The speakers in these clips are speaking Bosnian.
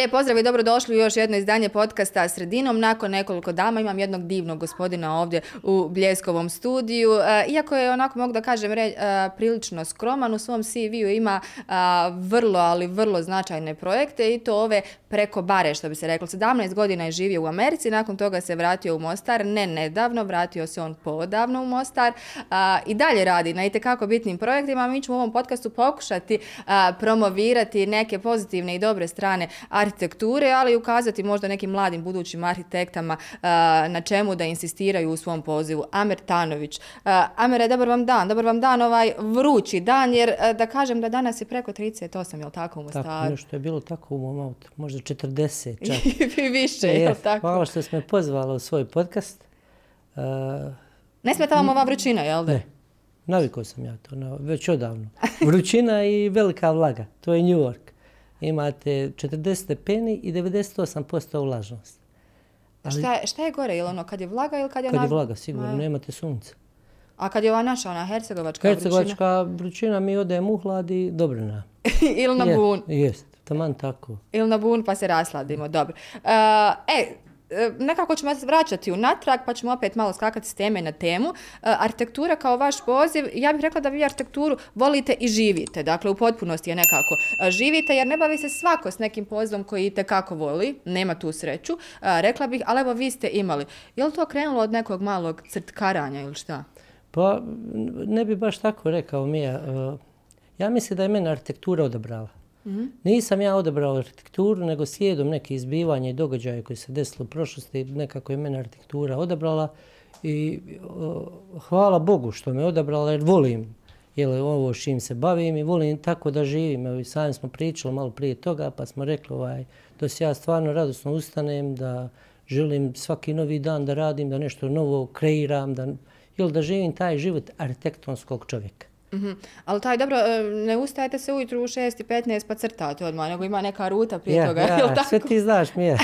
Lijep pozdrav i dobrodošli u još jedno izdanje podcasta Sredinom. Nakon nekoliko dama imam jednog divnog gospodina ovdje u Bljeskovom studiju. E, iako je onako, mogu da kažem, re, e, prilično skroman, u svom CV-u ima e, vrlo, ali vrlo značajne projekte i to ove preko bare, što bi se reklo. 17 godina je živio u Americi, nakon toga se vratio u Mostar, ne nedavno, vratio se on podavno u Mostar i dalje radi na itekako bitnim projektima. Mi ćemo u ovom podcastu pokušati promovirati neke pozitivne i dobre strane arhitekture, ali i ukazati možda nekim mladim budućim arhitektama na čemu da insistiraju u svom pozivu. Amer Tanović. Amere, dobar vam dan, dobar vam dan, ovaj vrući dan, jer da kažem da danas je preko 38, je li tako u Mostaru? Tako, nešto je bilo tako u mom autu, možda 40 čak. I više, je li tako? Hvala što ste me pozvali u svoj podcast. Uh, ne smeta vam ova vrućina, jel da? Ne, navikao sam ja to, već odavno. Vrućina i velika vlaga, to je New York imate 40 stepeni i 98% vlažnost. Ali, šta, je, šta je gore, ili ono kad je vlaga ili kad je... Kad je vlaga, sigurno, nemate sunce. A kad je ova naša, ona hercegovačka, hercegovačka vrućina? vrućina, mi odemo u hlad i dobro na. ili na bun. Jest, taman tako. Ili na bun pa se rasladimo, dobro. Uh, e, E, E, nekako ćemo se vraćati unatrag, pa ćemo opet malo skakati s teme na temu. E, arhitektura kao vaš poziv, ja bih rekla da vi arhitekturu volite i živite. Dakle, u potpunosti je nekako e, živite, jer ne bavi se svako s nekim pozivom koji i kako voli, nema tu sreću. Rekla bih, ali evo vi ste imali. Je li to krenulo od nekog malog crtkaranja ili šta? Pa, ne bi baš tako rekao, Mija. Ja mislim da je mene arhitektura odabrala. Mm Nisam ja odabrao arhitekturu, nego slijedom neke izbivanja i događaja koje se desilo u prošlosti, nekako je mene arhitektura odabrala i hvala Bogu što me odabrala jer volim jel, ovo s čim se bavim i volim tako da živim. Evo, sami smo pričali malo prije toga pa smo rekli ovaj, da se ja stvarno radosno ustanem, da želim svaki novi dan da radim, da nešto novo kreiram, da, jel, da živim taj život arhitektonskog čovjeka. Mm Ali taj, dobro, e, ne ustajete se ujutru u 6.15 pa crtate odmah, nego ima neka ruta prije ja, toga. Ja, tako? sve ti znaš, Mija.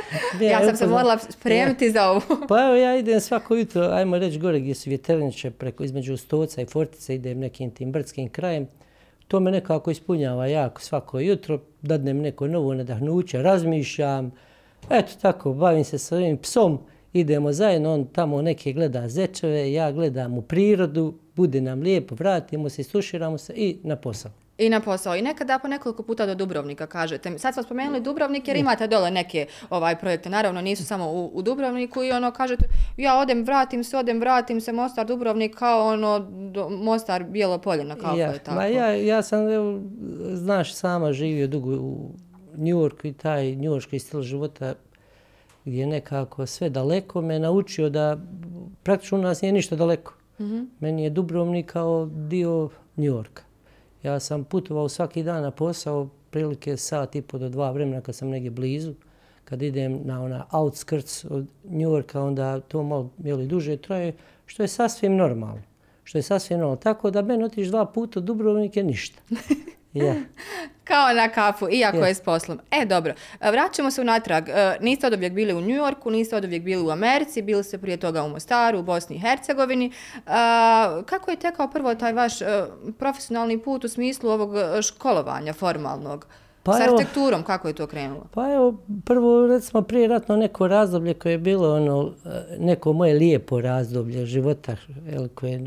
ja sam se morala spremiti ja. za ovo. pa evo, ja idem svako jutro, ajmo reći gore gdje su vjetrniče, preko između Stoca i Fortice, idem nekim tim brdskim krajem. To me nekako ispunjava jako svako jutro, dadnem neko novo nadahnuće, razmišljam. Eto tako, bavim se sa ovim psom, idemo zajedno, on tamo neke gleda zečeve, ja gledam u prirodu, bude nam lijepo, vratimo se, suširamo se i na posao. I na posao. I nekada po nekoliko puta do Dubrovnika kažete. Sad smo spomenuli Dubrovnik jer imate dole neke ovaj projekte. Naravno nisu samo u, u Dubrovniku i ono kažete ja odem, vratim se, odem, vratim se Mostar, Dubrovnik kao ono do, Mostar, Bijelo polje na kako ja, je tako. Ma ja, ja sam, evo, znaš, sama živio dugo u New Yorku i taj New Yorkski stil života gdje nekako sve daleko me naučio da praktično u nas nije ništa daleko. -hmm. Meni je Dubrovnik kao dio New Yorka. Ja sam putovao svaki dan na posao, prilike sat i po do dva vremena kad sam negdje blizu. Kad idem na ona outskirts od New Yorka, onda to malo jeli, duže troje, što je sasvim normalno. Što je sasvim normalno. Tako da meni otiš dva puta u Dubrovnik je ništa. Yeah. Kao na kafu, iako yeah. je s poslom. E, dobro, vraćamo se unatrag. E, niste od uvijek bili u New Yorku, niste od uvijek bili u Americi, bili ste prije toga u Mostaru, u Bosni i Hercegovini. E, kako je tekao prvo taj vaš e, profesionalni put u smislu ovog školovanja formalnog? Pa S arhitekturom, kako je to krenulo? Pa evo, prvo, recimo, prije ratno neko razdoblje koje je bilo ono, neko moje lijepo razdoblje života, jel, koje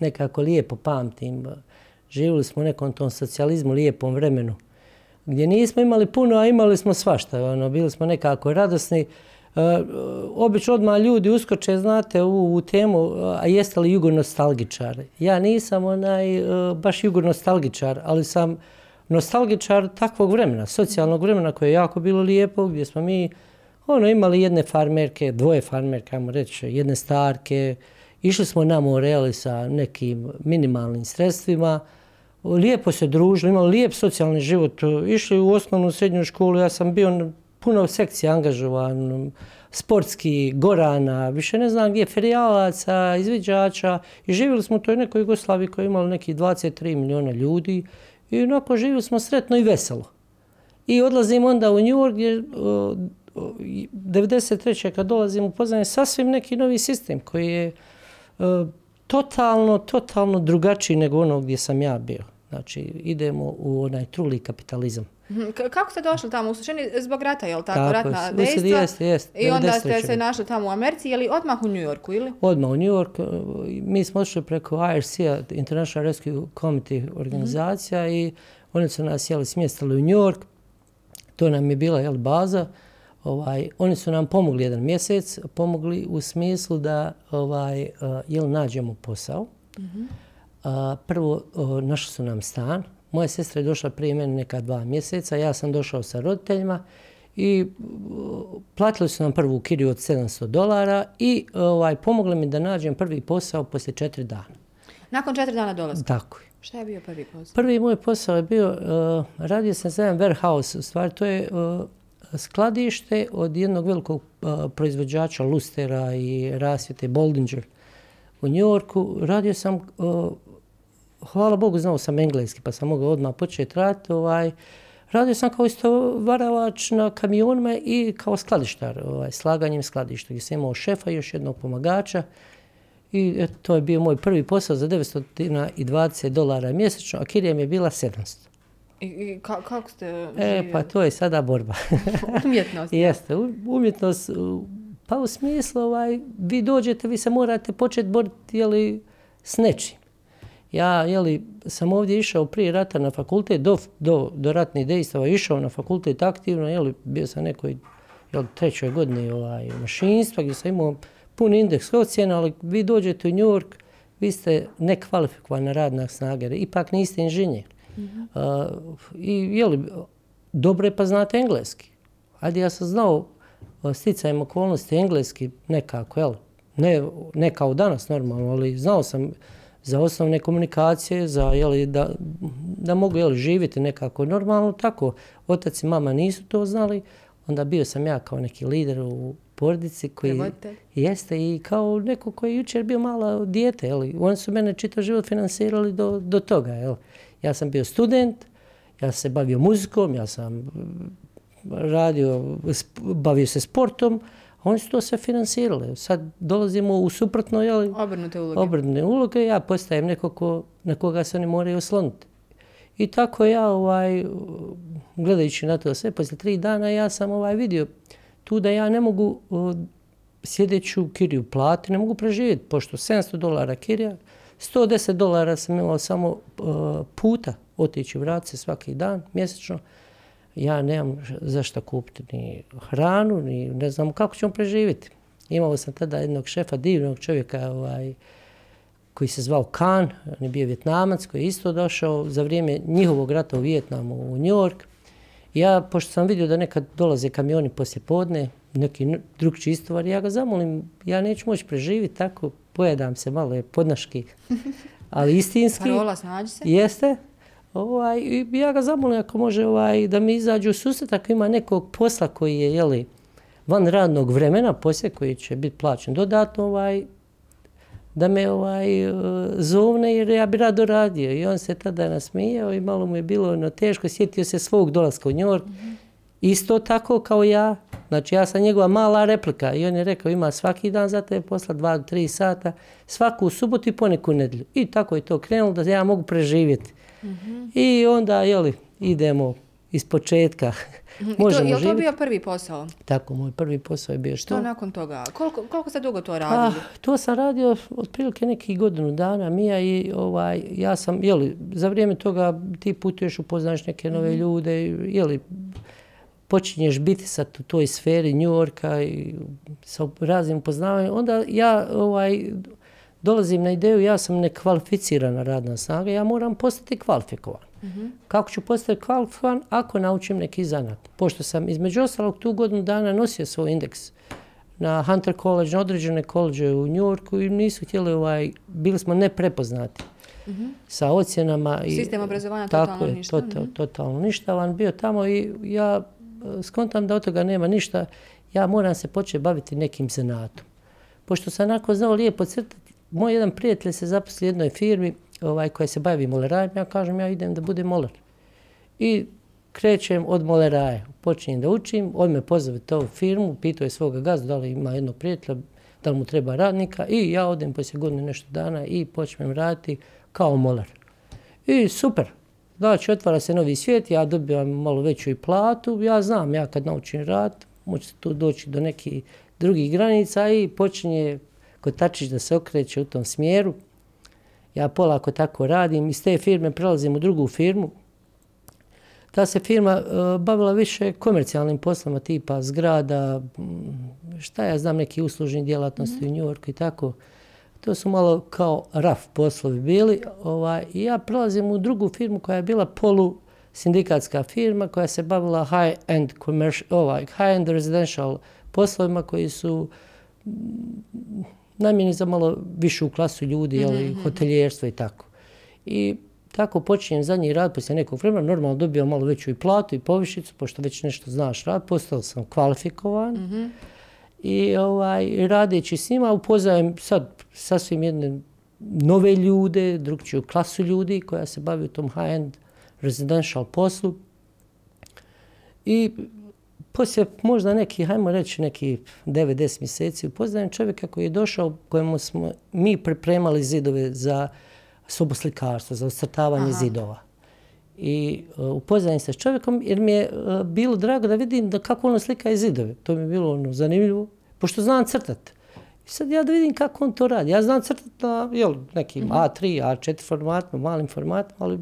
nekako lijepo pamtim, živjeli smo u nekom tom socijalizmu, lijepom vremenu, gdje nismo imali puno, a imali smo svašta. Ono, bili smo nekako radosni. E, obično odmah ljudi uskoče, znate, u, u temu, a jeste li jugonostalgičar? Ja nisam onaj, e, baš jugonostalgičar, ali sam nostalgičar takvog vremena, socijalnog vremena koje je jako bilo lijepo, gdje smo mi ono, imali jedne farmerke, dvoje farmerke, ajmo reći, jedne starke, išli smo na Moreli sa nekim minimalnim sredstvima, lijepo se družili, imali lijep socijalni život. Išli u osnovnu srednju školu, ja sam bio puno sekcija angažovan, sportski, gorana, više ne znam gdje, ferijalaca, izviđača. I živjeli smo u toj nekoj Jugoslaviji koja je imala neki 23 miliona ljudi. I onako živjeli smo sretno i veselo. I odlazim onda u New York gdje 93. kad dolazim u Poznanje, sasvim neki novi sistem koji je totalno, totalno drugačiji nego ono gdje sam ja bio. Znači, idemo u onaj truli kapitalizam. Mm Mhm, k- Kako ste došli tamo? U suštini zbog rata, je li tako? Tako, Ratna dejstva. jeste, jeste, I onda ste 93. se našli tamo u Americi, je li odmah u New Yorku ili? Odmah u New York, e, mi smo otišli preko IRC-a, International Rescue Committee organizacija i oni su nas jeli, smjestili u New York. To nam je bila jel, baza. Ovaj, oni su nam pomogli jedan mjesec, pomogli u smislu da ovaj, uh, jel, nađemo posao. A, prvo, o, našli su nam stan. Moja sestra je došla prije mene neka dva mjeseca, ja sam došao sa roditeljima i o, platili su nam prvu kiriju od 700 dolara i ovaj, pomogli mi da nađem prvi posao poslije četiri dana. Nakon četiri dana dolazka. Tako je. Šta je bio prvi posao? Prvi moj posao je bio, uh, radio sam za jedan warehouse, u stvari to je uh, skladište od jednog velikog proizvođača lustera i rasvjete Boldinger u New Yorku. Radio sam, hvala Bogu, znao sam engleski, pa sam mogao odmah početi raditi. Ovaj, radio sam kao istovaravač na kamionima i kao skladištar, ovaj, slaganjem skladišta, gdje sam imao šefa i još jednog pomagača. I eto, to je bio moj prvi posao za 920 dolara mjesečno, a kirija mi je bila 700. I, i ka- kako ste E, živjeli? pa to je sada borba. Umjetnost. Jeste, umjetnost, pa u smislu, ovaj, vi dođete, vi se morate početi boriti, jeli, s nečim. Ja, jeli, sam ovdje išao prije rata na fakultet, do, do, do ratnih dejstava, išao na fakultet aktivno, jeli, bio sam nekoj, jel, trećoj godini ovaj, mašinstva, gdje sam imao pun indeks ocjena, ali vi dođete u New York, vi ste nekvalifikovana radna snaga, ipak niste inženjer. A, I, jeli, dobro je pa znate engleski. Ajde, ja sam znao a, sticajem okolnosti engleski nekako, jel? Ne, ne kao danas normalno, ali znao sam za osnovne komunikacije, za, jeli, da, da mogu jeli, živjeti nekako normalno, tako. Otac i mama nisu to znali, onda bio sam ja kao neki lider u porodici koji Prevoditelj. jeste i kao neko koji je jučer bio malo dijete, jeli. Oni su mene čitav život finansirali do, do toga, jel. Ja sam bio student, ja se bavio muzikom, ja sam mm, radio, bavio se sportom, a oni su to sve finansirali. Sad dolazimo u suprotno, jel, Obrnute uloge. obrne uloge, ja postajem neko ko, na koga se oni moraju osloniti. I tako ja, ovaj, gledajući na to sve, poslije tri dana ja sam ovaj vidio tu da ja ne mogu o, sljedeću kiriju plati, ne mogu preživjeti, pošto 700 dolara kirija, 110 dolara sam imao samo uh, puta otići i vratiti se svaki dan, mjesečno. Ja nemam za šta kupiti ni hranu, ni ne znam kako ćemo preživjeti. Imao sam tada jednog šefa, divnog čovjeka, ovaj, koji se zvao Kan, on je bio vjetnamac, koji je isto došao za vrijeme njihovog rata u Vjetnamu u New York. Ja, pošto sam vidio da nekad dolaze kamioni poslije podne, neki drug čistovar, ja ga zamolim, ja neću moći preživjeti tako, pojedam se malo, je podnaški, ali istinski. Parola, snađi se. Jeste. Ovaj, ja ga zamolim ako može ovaj, da mi izađu u susret, ako ima nekog posla koji je jeli, van radnog vremena, poslije koji će biti plaćen dodatno, ovaj, da me ovaj, zovne jer ja bi rado radio. I on se tada nasmijao i malo mu je bilo ono teško, sjetio se svog dolaska u New York. Isto tako kao ja, znači ja sam njegova mala replika i on je rekao ima svaki dan za tebe posla, dva do tri sata, svaku subotu i poneku nedjelju. I tako je to krenulo da ja mogu preživjeti. I onda, jeli, idemo iz početka. Mhm. I to, Možemo je to bio prvi posao? Tako, moj prvi posao je bio što? Što nakon toga? Koliko, koliko ste dugo to Ah, radili? to sam radio otprilike neki godinu dana, Mija, i ovaj, ja sam, jeli, za vrijeme toga ti putuješ, upoznaš neke nove ljude, jeli, počinješ biti sad u toj sferi New Yorka i sa raznim poznavanjem, onda ja ovaj, dolazim na ideju, ja sam nekvalificirana radna snaga, ja moram postati kvalifikovan. Kako ću postati kvalifikovan ako naučim neki zanat? Pošto sam između ostalog tu godinu dana nosio svoj indeks na Hunter College, na određene koleđe u New Yorku i nisu htjeli, ovaj, bili smo neprepoznati sa ocjenama. I, Sistem obrazovanja tako totalno je, ništa, Total, totalno ništavan bio tamo i ja skontam da od toga nema ništa, ja moram se početi baviti nekim zanatom. Pošto sam onako znao lijepo crtati, moj jedan prijatelj se zaposli u jednoj firmi ovaj, koja se bavi molerajem, ja kažem ja idem da budem moler. I krećem od moleraja, počinjem da učim, on me pozove to u firmu, pitao je svoga gazda da li ima jednog prijatelja, da li mu treba radnika i ja odem poslije godine nešto dana i počnem raditi kao molar. I super, Znači, otvara se novi svijet, ja dobivam malo veću i platu, ja znam, ja kad naučim rad, moće tu doći do nekih drugih granica i počinje kotačić da se okreće u tom smjeru. Ja polako tako radim, iz te firme prelazim u drugu firmu. Ta se firma uh, bavila više komercijalnim poslama tipa zgrada, šta ja znam, neki uslužni djelatnosti mm -hmm. u Njorku i tako. To su malo kao raf poslovi bili. Ovaj, I ja prelazim u drugu firmu koja je bila polu sindikatska firma koja se bavila high-end ovaj, high-end residential poslovima koji su namjeni za malo višu klasu ljudi, mm -hmm. hoteljerstvo i tako. I tako počinjem zadnji rad poslije nekog vremena, normalno dobio malo veću i platu i povišicu, pošto već nešto znaš rad, postao sam kvalifikovan. Mm -hmm. I ovaj, radeći s njima upoznajem sad sasvim jedne nove ljude, drugčiju klasu ljudi koja se bavi u tom high-end residential poslu. I poslije možda neki, hajmo reći, neki 9-10 mjeseci, upoznajem čovjeka koji je došao, kojemu smo mi pripremali zidove za soboslikarstvo, za osrtavanje Aha. zidova. I uh, upoznajem se s čovjekom jer mi je uh, bilo drago da vidim da kako ono slika je zidove. To mi je bilo ono, zanimljivo, pošto znam crtati. I sad ja da vidim kako on to radi. Ja znam crtati na jel, nekim mm -hmm. A3, A4 formatima, malim formatima, ali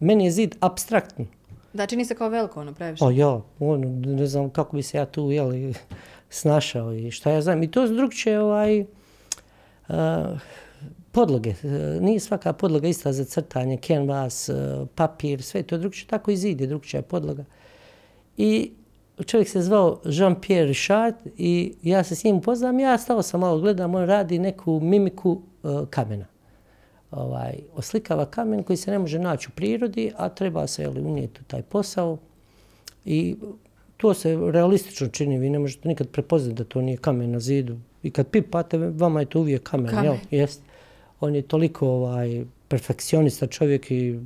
meni je zid abstraktni. Da, čini se kao veliko, ono, previše. O ja, ono, ne znam kako bi se ja tu, jel, snašao i šta ja znam. I to s drugče, ovaj, uh, podloge. Nije svaka podloga ista za crtanje, canvas, uh, papir, sve to drugče. Tako i zid je drugče podloga. I čovjek se zvao Jean-Pierre Richard i ja se s njim upoznam. Ja stao sam malo gledam, on radi neku mimiku uh, kamena ovaj, oslikava kamen koji se ne može naći u prirodi, a treba se jeli, unijeti u taj posao. I to se realistično čini, vi ne možete nikad prepoznati da to nije kamen na zidu. I kad pipate, vama je to uvijek kamen. kamen. Jel? Jest. On je toliko ovaj, perfekcionista čovjek i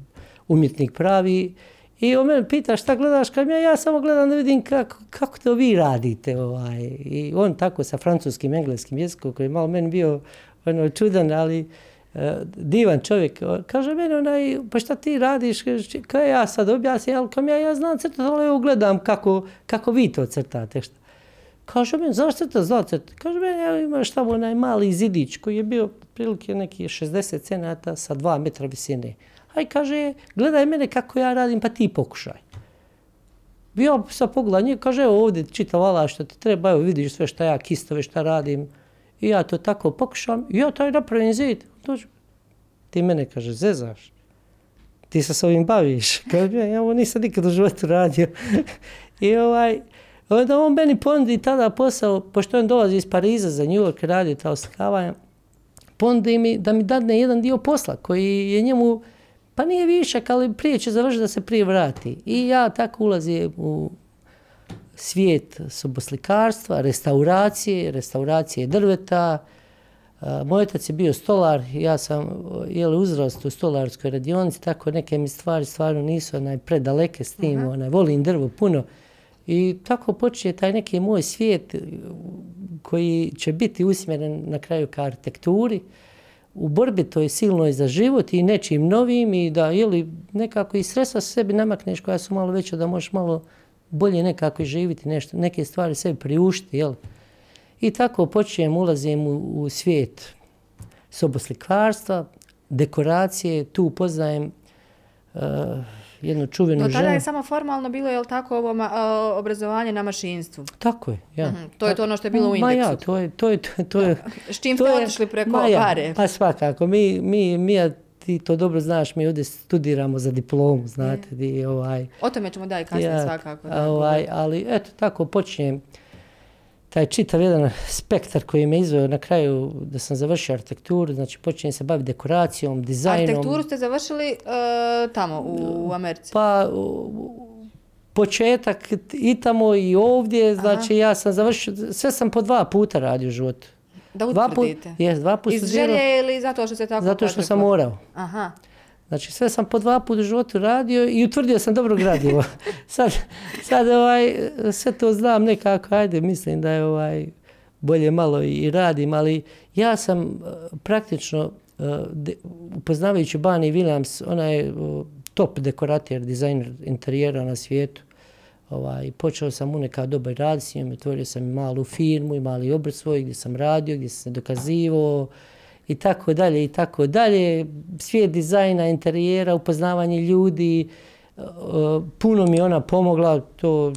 umjetnik pravi. I on mene pita šta gledaš, kam ja, ja samo gledam da vidim kako, kako to vi radite. Ovaj. I on tako sa francuskim, engleskim jezikom, koji je malo meni bio ono, čudan, ali E, divan čovjek, kaže meni onaj, pa šta ti radiš, kao ja sad objasnim, ali kam ja, ja znam crtati, ali evo gledam kako, kako vi to crtate. Šta. Kaže meni, znaš crta, zna crta. Kaže meni, evo imaš tamo onaj mali zidić koji je bio prilike neki 60 cenata sa 2 metra visine. Aj kaže, gledaj mene kako ja radim, pa ti pokušaj. Bio sa pogledanje, kaže, evo ovdje čita vala što ti treba, evo vidiš sve šta ja kistove, šta radim. I ja to tako pokušam, i ja taj napravim zid dođu. Ti mene, kaže, zezaš. Ti se s ovim baviš. Kaže, ja ovo nisam nikad u životu radio. I ovaj, onda on meni ponudi tada posao, pošto on dolazi iz Pariza za New York, radi ta oslikavanja, ponudi mi da mi dadne jedan dio posla koji je njemu, pa nije višak, ali prije će završiti da se prije vrati. I ja tako ulazim u svijet soboslikarstva, restauracije, restauracije drveta, Moj otac je bio stolar, ja sam jeli, uzrast u stolarskoj radionici, tako neke mi stvari stvarno nisu onaj, predaleke s tim, uh -huh. onaj, volim drvo puno. I tako počuje taj neki moj svijet koji će biti usmjeren na kraju ka arhitekturi, u borbi to je silno za život i nečim novim i da ili nekako i sredstva sebi namakneš koja su malo veća da možeš malo bolje nekako i živiti nešto, neke stvari sebi priuštiti, jel? I tako počnem, ulazim u, u svijet soboslikarstva, dekoracije, tu poznajem uh, jednu čuvenu ženu. No tada je samo formalno bilo, je li tako, ovo ma, uh, obrazovanje na mašinstvu? Tako je, ja. Mm -hmm. To je to ono što je bilo u indeksu? Ma ja, to je... To je, to, to je S čim ste otišli preko ma ja, pare? Pa svakako, mi, mi, mi, ja, ti to dobro znaš, mi ovdje studiramo za diplomu, znate, di, ovaj... O tome ćemo da i kasnije ja, svakako. Da, ovaj, ali eto, tako, počinjem taj čitav jedan spektar koji me izveo na kraju da sam završio arhitekturu, znači počinjem se baviti dekoracijom, dizajnom. Arhitekturu ste završili uh, tamo u, u Americi? Pa u, početak i tamo i ovdje, znači Aha. ja sam završio, sve sam po dva puta radio u životu. Da utvrdite? Dva put, jes, dva puta Iz želje ili zato što se tako Zato što sam morao. Aha. Znači sve sam po dva puta u životu radio i utvrdio sam dobro gradivo. sad, sad ovaj, sve to znam nekako, ajde, mislim da je ovaj, bolje malo i radim, ali ja sam uh, praktično uh, upoznavajući Bani Williams, ona je uh, top dekorator, dizajner interijera na svijetu. Ovaj, počeo sam u neka doba raditi s njim, otvorio sam malu firmu i mali obrt svoj gdje sam radio, gdje sam se dokazivao i tako dalje i tako dalje. Svijet dizajna, interijera, upoznavanje ljudi, e, puno mi ona pomogla, to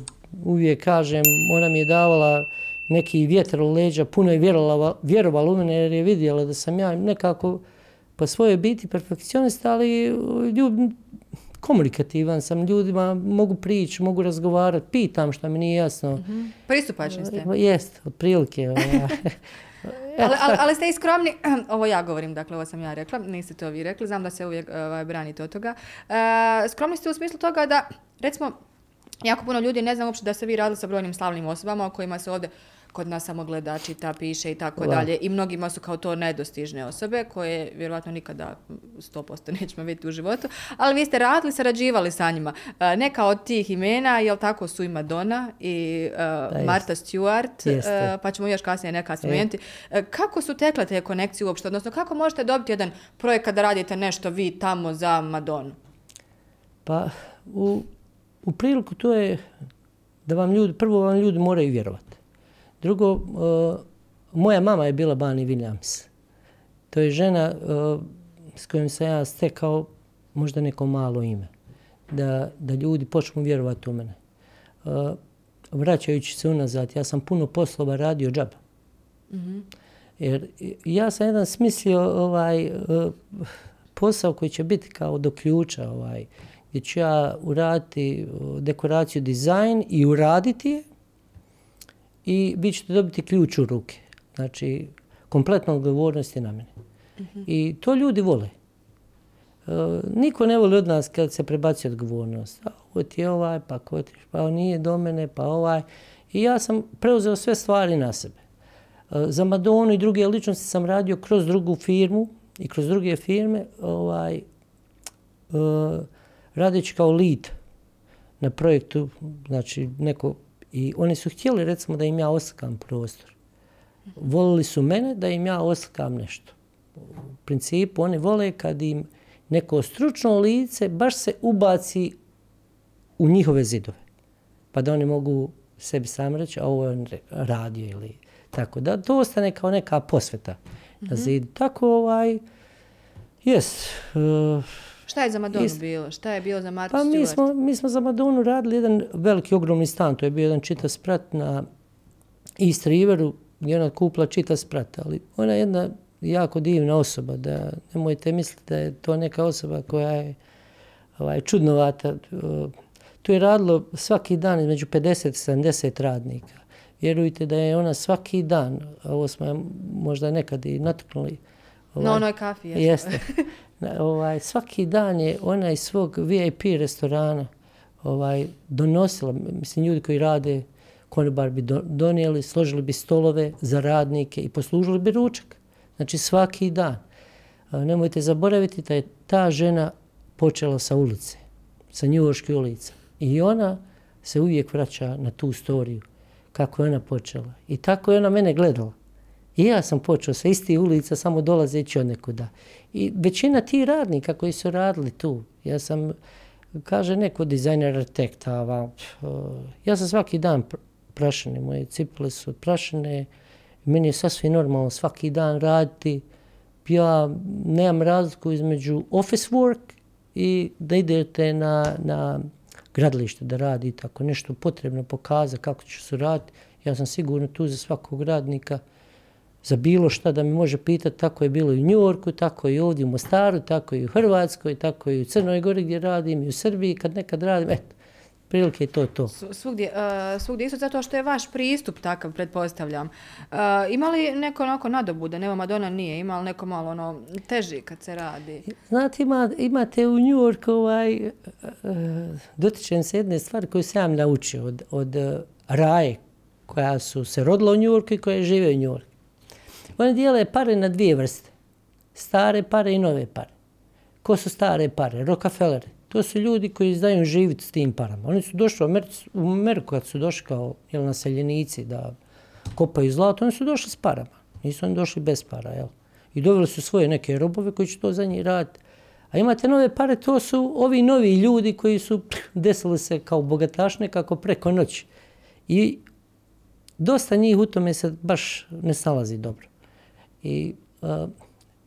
uvijek kažem, ona mi je davala neki vjetar u leđa, puno je vjerovala, vjerovala u mene jer je vidjela da sam ja nekako po svojoj biti perfekcionista, ali ljub, komunikativan sam, ljudima mogu prići, mogu razgovarati, pitam što mi nije jasno. Mm -hmm. Pristupačni ste. Jest, otprilike. ali, ali, ali ste i skromni, ovo ja govorim, dakle ovo sam ja rekla, niste to vi rekli, znam da se uvijek ovaj, branite od toga. E, skromni ste u smislu toga da, recimo, jako puno ljudi ne znam uopšte da ste vi radili sa brojnim slavnim osobama o kojima se ovdje kod nas samo gleda, čita, piše i tako wow. dalje. I mnogima su kao to nedostižne osobe koje vjerovatno nikada 100% nećemo vidjeti u životu. Ali vi ste radili, sarađivali sa njima. Neka od tih imena, jel tako, su i Madonna i uh, Martha Stewart, uh, pa ćemo još kasnije neka e. spomenuti. E. Kako su tekle te konekcije uopšte? Odnosno, kako možete dobiti jedan projekat da radite nešto vi tamo za Madonu? Pa, u, u priliku to je da vam ljudi, prvo vam ljudi moraju vjerovati. Drugo, uh, moja mama je bila Bani Williams. To je žena uh, s kojom sam ja stekao možda neko malo ime. Da, da ljudi počnu vjerovati u mene. Uh, vraćajući se unazad, ja sam puno poslova radio džaba. Mm -hmm. Jer ja sam jedan smislio ovaj, uh, posao koji će biti kao do ključa, ovaj, gdje ću ja uraditi dekoraciju, dizajn i uraditi je, i vi ćete dobiti ključ u ruke. Znači, kompletna odgovornost je na mene. Uh -huh. I to ljudi vole. Uh, niko ne voli od nas kad se prebaci odgovornost. A, ovo ti je ovaj, pa ko ti, pa on nije do mene, pa ovaj. I ja sam preuzeo sve stvari na sebe. Uh, za Madonu i druge ličnosti sam radio kroz drugu firmu i kroz druge firme, ovaj, uh, radeći kao lead na projektu, znači neko I oni su htjeli, recimo, da im ja oslikam prostor. Volili su mene da im ja oslikam nešto. U principu, oni vole kad im neko stručno lice baš se ubaci u njihove zidove. Pa da oni mogu sebi sam reći, a ovo je on radio ili tako. Da to ostane kao neka posveta mm -hmm. na mhm. zidu. Tako, ovaj, jes, uh, Šta je za Madonu Ist... bilo? Šta je bilo za Martha pa, Stewart? Mi smo, mi smo za Madonu radili jedan veliki, ogromni stan. To je bio jedan čita sprat na East Riveru, gdje ona kupla čita sprat. Ali ona je jedna jako divna osoba. Da nemojte misliti da je to neka osoba koja je ovaj, čudnovata. Tu je radilo svaki dan između 50 i 70 radnika. Vjerujte da je ona svaki dan, ovo smo možda nekad i natuknuli. Ovaj, Na onoj kafi. Jeste. jeste. ovaj, svaki dan je ona iz svog VIP restorana ovaj, donosila, mislim, ljudi koji rade konobar bi donijeli, složili bi stolove za radnike i poslužili bi ručak. Znači svaki dan. Nemojte zaboraviti da je ta žena počela sa ulice, sa njuoške ulice. I ona se uvijek vraća na tu storiju kako je ona počela. I tako je ona mene gledala. I ja sam počeo sa isti ulica, samo dolazeći od nekuda. I većina ti radnika koji su radili tu, ja sam, kaže neko dizajner arhitekta, ja sam svaki dan prašene, moje cipele su prašene, meni je sasvim normalno svaki dan raditi, ja nemam razliku između office work i da idete na, na gradilište da radite, ako nešto potrebno pokaza kako će se raditi, ja sam sigurno tu za svakog radnika, za bilo šta da mi može pitati, tako je bilo i u Njorku, tako i ovdje u Mostaru, tako i u Hrvatskoj, tako i u Crnoj Gori gdje radim, i u Srbiji kad nekad radim, eto, prilike je to to. Svugdje, uh, svugdje isto zato što je vaš pristup takav, pretpostavljam. Uh, ima li neko onako nadobude, nema Madonna nije, ima li neko malo ono teži kad se radi? Znate, ima, imate u Njorku ovaj, uh, dotičem se jedne stvari koje sam naučio od, od uh, Raje, koja su se rodila u Njorku i koja žive u Njorku. Oni dijele pare na dvije vrste. Stare pare i nove pare. Ko su stare pare? Rockefeller. To su ljudi koji izdaju živiti s tim parama. Oni su došli u Ameriku, u Ameriku kad su došli kao jel, naseljenici da kopaju zlato, oni su došli s parama. Nisu oni došli bez para, jel? I doveli su svoje neke robove koji će to za njih raditi. A imate nove pare, to su ovi novi ljudi koji su pff, desili se kao bogataš nekako preko noći. I dosta njih u tome se baš ne snalazi dobro. I a,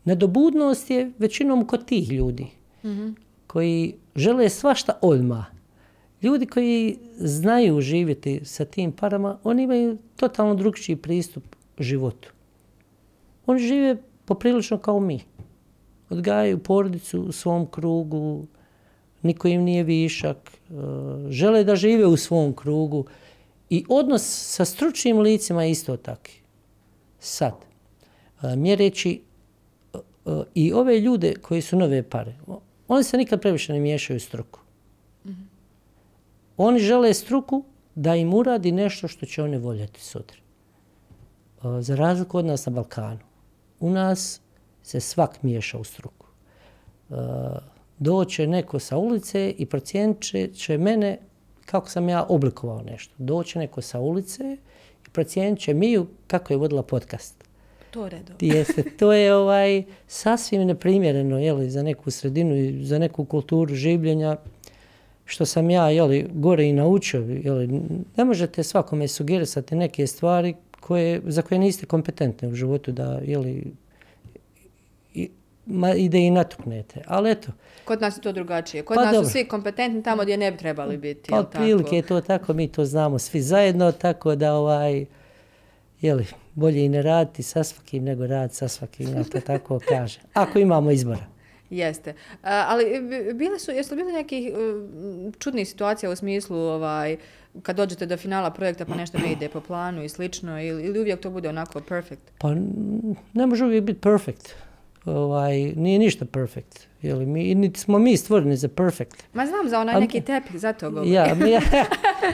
nedobudnost je većinom kod tih ljudi Mhm. koji žele svašta odmah. Ljudi koji znaju živjeti sa tim parama, oni imaju totalno drugčiji pristup životu. Oni žive poprilično kao mi. Odgajaju porodicu u svom krugu, niko im nije višak, e, žele da žive u svom krugu i odnos sa stručnim licima je isto taki. Sad, mjereći i ove ljude koji su nove pare, oni se nikad previše ne miješaju u struku. Oni žele struku da im uradi nešto što će oni voljeti sutra. Za razliku od nas na Balkanu. U nas se svak miješa u struku. Doće neko sa ulice i procijenit će, će mene kako sam ja oblikovao nešto. Doće neko sa ulice i procijenit će Miju kako je vodila podcast. To redo. Jeste, to je ovaj sasvim neprimjereno jeli, za neku sredinu i za neku kulturu življenja što sam ja jeli, gore i naučio. Jeli, ne možete svakome sugerisati neke stvari koje, za koje niste kompetentni u životu da jeli, i, ma, i da i natuknete. Ali eto, Kod nas je to drugačije. Kod Pa nas dobro. su svi kompetentni tamo gdje ne bi trebali biti. pa otprilike je to tako, mi to znamo svi zajedno, tako da ovaj, jeli, bolje i ne raditi sa svakim nego raditi sa svakim, ja to tako kažem. Ako imamo izbora. Jeste. A, ali bi- bile su, jesu bile nekih um, čudnih situacija u smislu ovaj, kad dođete do finala projekta pa nešto ne ide po planu i slično ili, ili uvijek to bude onako perfect? Pa ne može uvijek biti perfect. Ovaj, nije ništa perfect. Jeli, mi, niti smo mi stvoreni za perfect. Ma znam za onaj A- neki tepih, zato govorim. Ja, mi,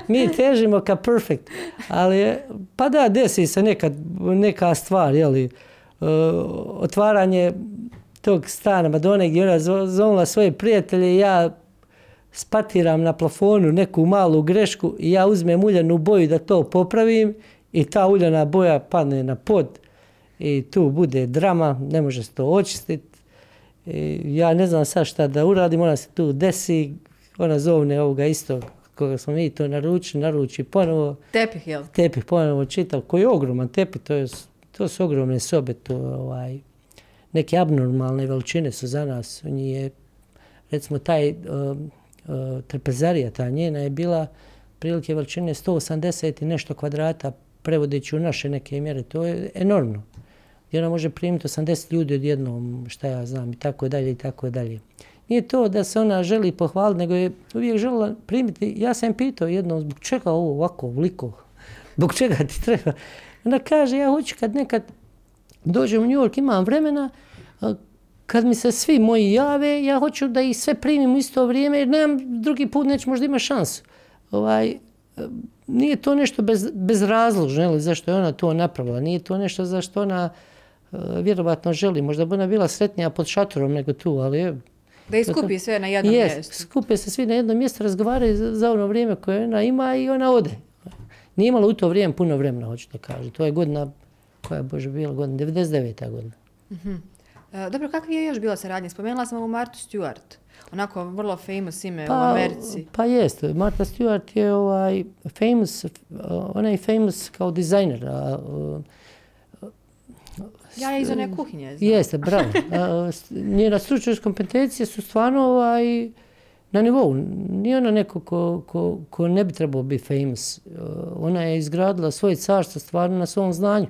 mi težimo ka perfect. Ali, pa da, desi se nekad, neka stvar, jeli, uh, otvaranje tog stana Madone gdje ona zovnula svoje prijatelje ja spatiram na plafonu neku malu grešku i ja uzmem uljanu boju da to popravim i ta uljana boja padne na pod i tu bude drama, ne može se to očistiti. Ja ne znam sad šta da uradim, ona se tu desi, ona zovne ovoga istog koga smo mi to naručili, naruči ponovo, Tepih, jel? tepih ponovo čitav, koji je ogroman tepih, to, je, to su ogromne sobe, to ovaj, neke abnormalne veličine su za nas. On je, recimo, taj um, uh, trpezarija, ta njena je bila prilike veličine 180 i nešto kvadrata, prevodeći u naše neke mjere, to je enormno. Gdje ona može primiti 80 ljudi odjednom, šta ja znam, i tako dalje, i tako dalje. Nije to da se ona želi pohvaliti, nego je uvijek željela primiti. Ja sam pitao jednom, zbog čega ovo ovako, ovoliko? Zbog čega ti treba? Ona kaže, ja hoću kad nekad dođem u New York, imam vremena, kad mi se svi moji jave, ja hoću da ih sve primim u isto vrijeme, jer nemam, drugi put neću možda ima šansu. Ovaj, nije to nešto bez, bezrazložno, ili zašto je ona to napravila, nije to nešto zašto ona vjerovatno želi, možda bi ona bila sretnija pod šatorom nego tu, ali evo, Da iskupi sve na jednom Jest, mjestu. skupe se svi na jedno mjesto, razgovaraju za, ono vrijeme koje ona ima i ona ode. Nije imala u to vrijeme puno vremena, hoću da kažem. To je godina, koja je Bože bila godina, 99. godina. E, dobro, kakva je još bila saradnja? Spomenula sam ovu Martu Stewart. Onako vrlo famous ime u Americi. Pa jest, Martha Stewart je ovaj famous, uh, ona je famous kao dizajner. A, Ja je iz one kuhinje. znam. Jeste, bravo. A, Njena stručnost kompetencije su stvarno ovaj, na nivou. Nije ona neko ko, ko, ko ne bi trebao biti famous. Uh, Ona je izgradila svoje carstvo stvarno na svom znanju.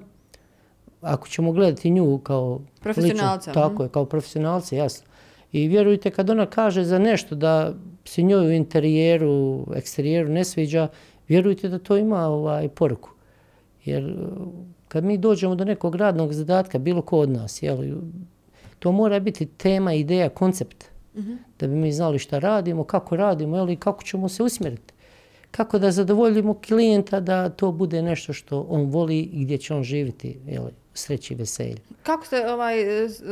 Ako ćemo gledati nju kao Profesionalca, lično, tako je, kao profesionalca, jasno. I vjerujte, kad ona kaže za nešto da se njoj u interijeru, eksterijeru ne sviđa, vjerujte da to ima ovaj poruku. Jer kad mi dođemo do nekog radnog zadatka, bilo ko od nas, jel, to mora biti tema, ideja, koncept. Da bi mi znali šta radimo, kako radimo, jel, i kako ćemo se usmjeriti. Kako da zadovoljimo klijenta da to bude nešto što on voli i gdje će on živjeti, jel, sreći i veselju. Kako ste ovaj,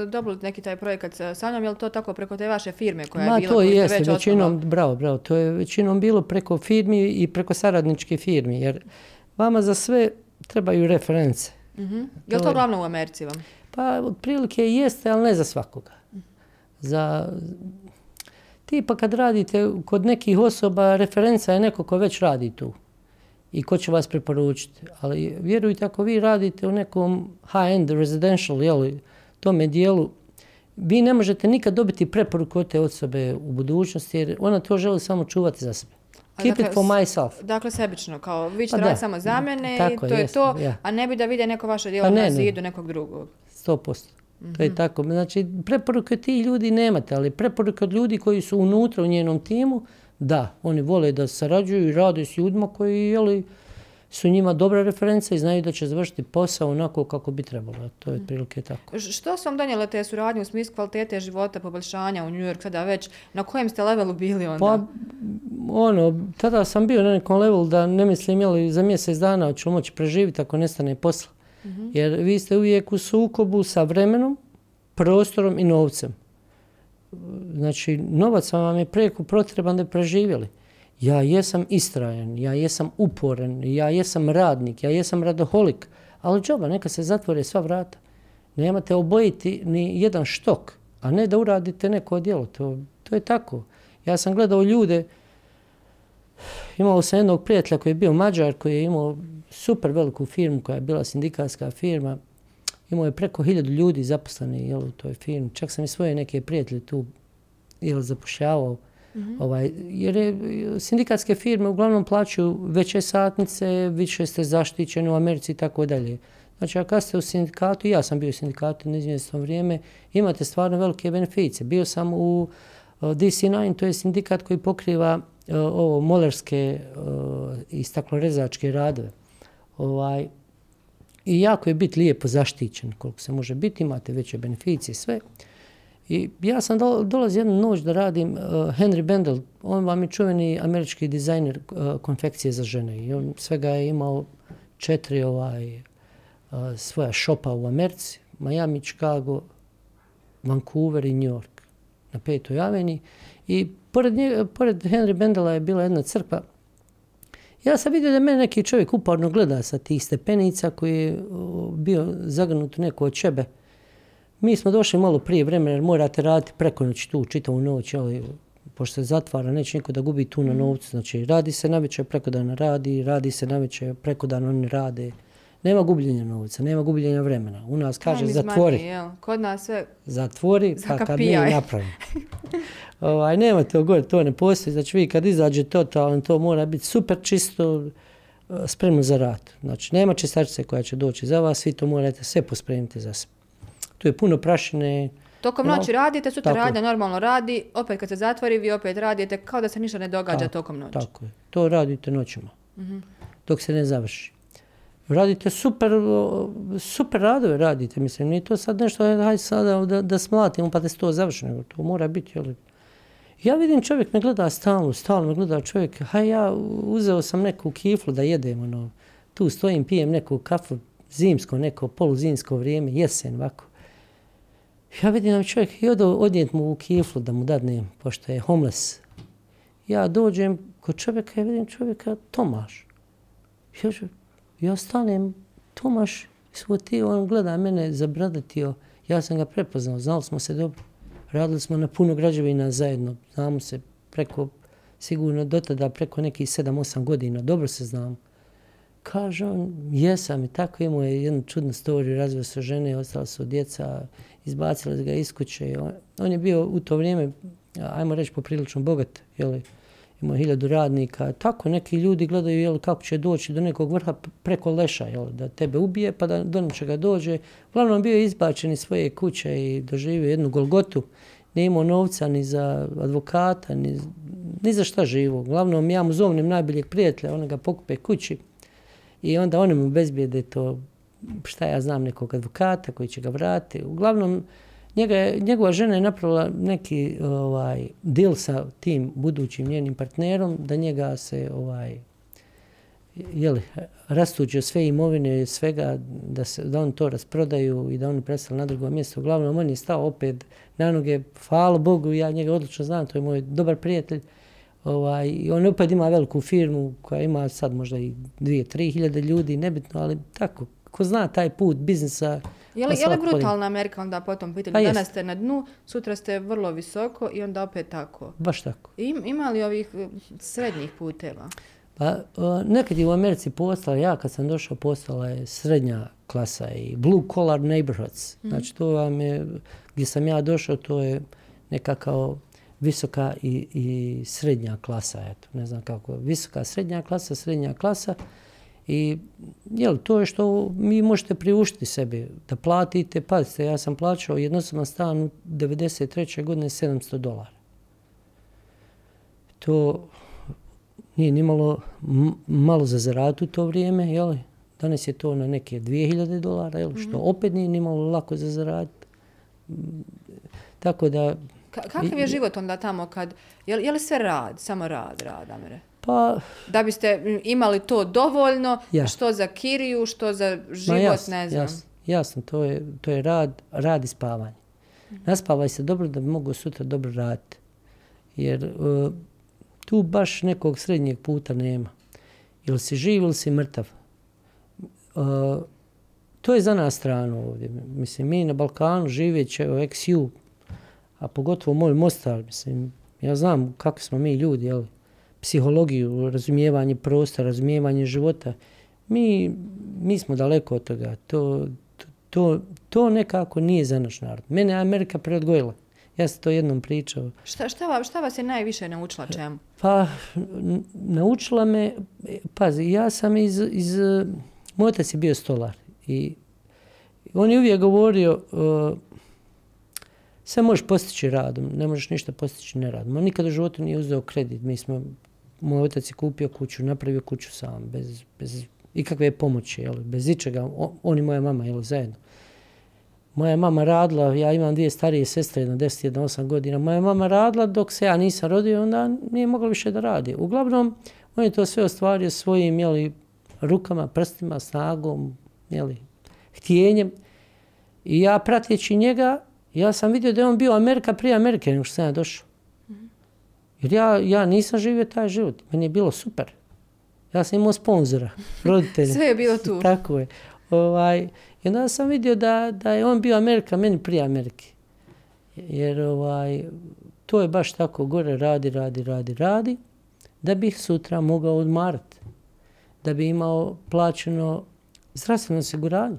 dobili neki taj projekat sa sa njom? Je li to tako preko te vaše firme koja Ma je bila? to jeste, već većinom, osnovali? bravo, bravo, to je većinom bilo preko firmi i preko saradničke firmi, jer vama za sve trebaju reference. Mhm. Je li To uglavnom u Americi vam? Pa otprilike jeste, ali ne za svakoga. za tipa kad radite kod nekih osoba, referenca je neko ko već radi tu i ko će vas preporučiti. Ali vjerujte, ako vi radite u nekom high-end residential, jeli, tome dijelu, vi ne možete nikad dobiti preporuku od te osobe u budućnosti, jer ona to želi samo čuvati za sebe. Keep dakle, it for myself. Dakle, sebično, kao vi ćete Pa raditi samo za mene i to je to, ja. a ne bi da vide neko vaše djelo Pa ne, na ne. zidu nekog drugog. 100%. To je tako. Znači, preporuke ti ljudi nemate, ali preporuke od ljudi koji su unutra u njenom timu, da, oni vole da sarađuju i rade s ljudima koji jeli, su njima dobra referenca i znaju da će završiti posao onako kako bi trebalo. To je otprilike tako. Š- Što su vam donijele te suradnje u smislu kvalitete života, poboljšanja u New York, sada već, na kojem ste levelu bili onda? Pa, ono, tada sam bio na nekom levelu da ne mislim, jeli, za mjesec dana ću moći preživjeti ako nestane posla. Jer vi ste uvijek u sukobu sa vremenom, prostorom i novcem. Znači, novac vam je preko potreban da preživjeli. Ja jesam istrajan, ja jesam uporen, ja jesam radnik, ja jesam radoholik, ali džoba, neka se zatvore sva vrata. Nemate obojiti ni jedan štok, a ne da uradite neko djelo. To, to je tako. Ja sam gledao ljude, imao sam jednog prijatelja koji je bio Mađar, koji je imao super veliku firmu koja je bila sindikatska firma. Imao je preko hiljadu ljudi zaposleni jel, u toj firmi. Čak sam i svoje neke prijatelje tu jel, zapošljavao. Mhm. Ovaj, jer je, sindikatske firme uglavnom plaćaju veće satnice, više ste zaštićeni u Americi i tako dalje. Znači, a kad ste u sindikatu, ja sam bio u sindikatu na izvjesno vrijeme, imate stvarno velike beneficije. Bio sam u DC9, to je sindikat koji pokriva uh, ovo molerske uh, i staklorezačke radove. Ovaj, I jako je biti lijepo zaštićen koliko se može biti, imate veće beneficije, sve. I ja sam do, dolazio jednu noć da radim uh, Henry Bendel, on vam je čuveni američki dizajner uh, konfekcije za žene. I on svega je imao četiri ovaj, uh, svoja šopa u Americi, Miami, Chicago, Vancouver i New York na petoj aveni i pored, nje, pored Henry Bendela je bila jedna crkva. Ja sam vidio da mene neki čovjek uporno gleda sa tih stepenica koji je uh, bio zagrnut neko od čebe. Mi smo došli malo prije vremena jer morate raditi preko noći tu čitavu noć, ali pošto se zatvara, neće niko da gubi tu na novcu. Znači, radi se na večer, preko dana radi, radi se na večer, preko dana oni rade. Nema gubljenja novca, nema gubljenja vremena. U nas kaže Time zatvori. money, jel? Kod nas sve Zatvori, pa kad mi Zakapijaj. napravimo. ovaj, nema to gore, to ne postoji. Znači vi kad izađe totalno, to mora biti super čisto, e, spremno za rad. Znači nema čistačice koja će doći za vas, vi to morate sve pospremiti za sebe. Tu je puno prašine, Tokom No, noći radite, sutra tako radnja normalno radi, opet kad se zatvori vi opet radite kao da se ništa ne događa Tako, tokom noći. Tako je. To radite noćima. Dok se ne završi. Radite super, super radove radite, mislim, nije to sad nešto, aj haj sada da, da smlatimo pa da se to završi, nego to mora biti, jel? Ja vidim čovjek me gleda stalno, stalno me gleda čovjek, haj ja uzeo sam neku kiflu da jedem, ono, tu stojim, pijem neku kafu, zimsko, neko poluzimsko vrijeme, jesen, ovako. Ja vidim nam čovjek i odo odnijet mu u kiflu da mu dadnem, pošto je homeless. Ja dođem kod čovjeka i vidim čovjeka Tomaš. Ja, ću- ja stanem, Tomaš, shvatio, on gleda mene zabradatio. Ja sam ga prepoznao, znali smo se dobro. Radili smo na puno građevina zajedno, znamo se preko, sigurno do tada preko nekih 7-8 godina, dobro se znamo. Kaže on, jesam i tako imao je jednu čudnu storiju, razvio se žene, ostala su djeca, izbacila ga iz kuće. On, on je bio u to vrijeme, ajmo reći, poprilično bogat, jeli, imao hiljadu radnika. Tako neki ljudi gledaju jeli, kako će doći do nekog vrha preko leša, jeli, da tebe ubije pa da do nečega dođe. Uglavnom bio je izbačen iz svoje kuće i doživio jednu golgotu. Nije imao novca ni za advokata, ni, ni za šta živo. Uglavnom ja mu zovnem najboljeg prijatelja, on ga pokupe kući i onda oni mu bezbjede to, šta ja znam, nekog advokata koji će ga vratiti. Uglavnom, njega njegova žena je napravila neki ovaj deal sa tim budućim njenim partnerom da njega se ovaj jeli, rastuđe sve imovine, svega, da, se, da on to rasprodaju i da oni prestali na drugo mjesto. Uglavnom, on je stao opet na noge, hvala Bogu, ja njega odlično znam, to je moj dobar prijatelj. Ovaj, I on opet ima veliku firmu koja ima sad možda i dvije, tri hiljade ljudi, nebitno, ali tako, ko zna taj put biznisa, Je li, je li brutalna Amerika onda po tom pitanju? Pa jest. Danas ste na dnu, sutra ste vrlo visoko i onda opet tako. Baš tako. Im, ima li ovih eh, srednjih puteva? Pa o, nekad je u Americi postala, ja kad sam došao postala je srednja klasa i blue collar neighborhoods. Znači to vam je, gdje sam ja došao, to je neka kao visoka i, i srednja klasa, eto, ne znam kako, visoka srednja klasa, srednja klasa i jel, to je što mi možete priuštiti sebi, da platite, pazite, ja sam plaćao jednostavno stan u 93. godine 700 dolara. To nije ni malo, malo za zarad u to vrijeme, jel? Danas je to na neke 2000 dolara, jel? Što opet nije ni malo lako za zaraditi. Mm, Tako da, Ka- kakav je život onda tamo kad, je, li- je li sve rad, samo rad, rad, Amire? pa, Da biste mm, imali to dovoljno, Ja. što za kiriju, što za ma život, jasno, ne znam. jasno, jasno, to je, to je rad, rad i spavanje. Naspavaj se dobro da bi mogu sutra dobro raditi. Jer uh, tu baš nekog srednjeg puta nema. Ili si živ ili si mrtav. Uh, to je za nas stranu ovdje. Mislim, mi na Balkanu živjeći evo, ex-ju, a pogotovo moj Mostar, mislim, ja znam kako smo mi ljudi, jel? psihologiju, razumijevanje prostora, razumijevanje života. Mi, mi smo daleko od toga. To, to, to nekako nije za naš narod. Mene je Amerika preodgojila. Ja sam to jednom pričao. Šta, šta, va- šta vas je najviše naučila čemu? Pa, naučila me, pazi, ja sam iz, iz, moj otac je bio stolar i on je uvijek govorio, uh, sve možeš postići radom, ne možeš ništa postići neradom. On nikada u životu nije uzeo kredit. Mi smo, moj otac je kupio kuću, napravio kuću sam, bez, bez ikakve pomoći, jel, bez ičega. On i moja mama, jel, zajedno. Moja mama radila, ja imam dvije starije sestre, jedna 10, jedna 8 godina. Moja mama radila dok se ja nisam rodio, onda nije mogla više da radi. Uglavnom, on je to sve ostvario svojim, jeli, rukama, prstima, snagom, jeli, htijenjem. I ja prateći njega, ja sam vidio da je on bio Amerika prije Amerike nego što sam ja došao. Jer ja, ja nisam živio taj život. Meni je bilo super. Ja sam imao sponzora, roditelja. Sve je bilo tu. Tako je. Ovaj, I onda sam vidio da, da je on bio Amerika meni prije Amerike. Jer ovaj, to je baš tako, gore radi, radi, radi, radi, da bih sutra mogao odmarati. Da bi imao plaćeno zdravstveno osiguranje.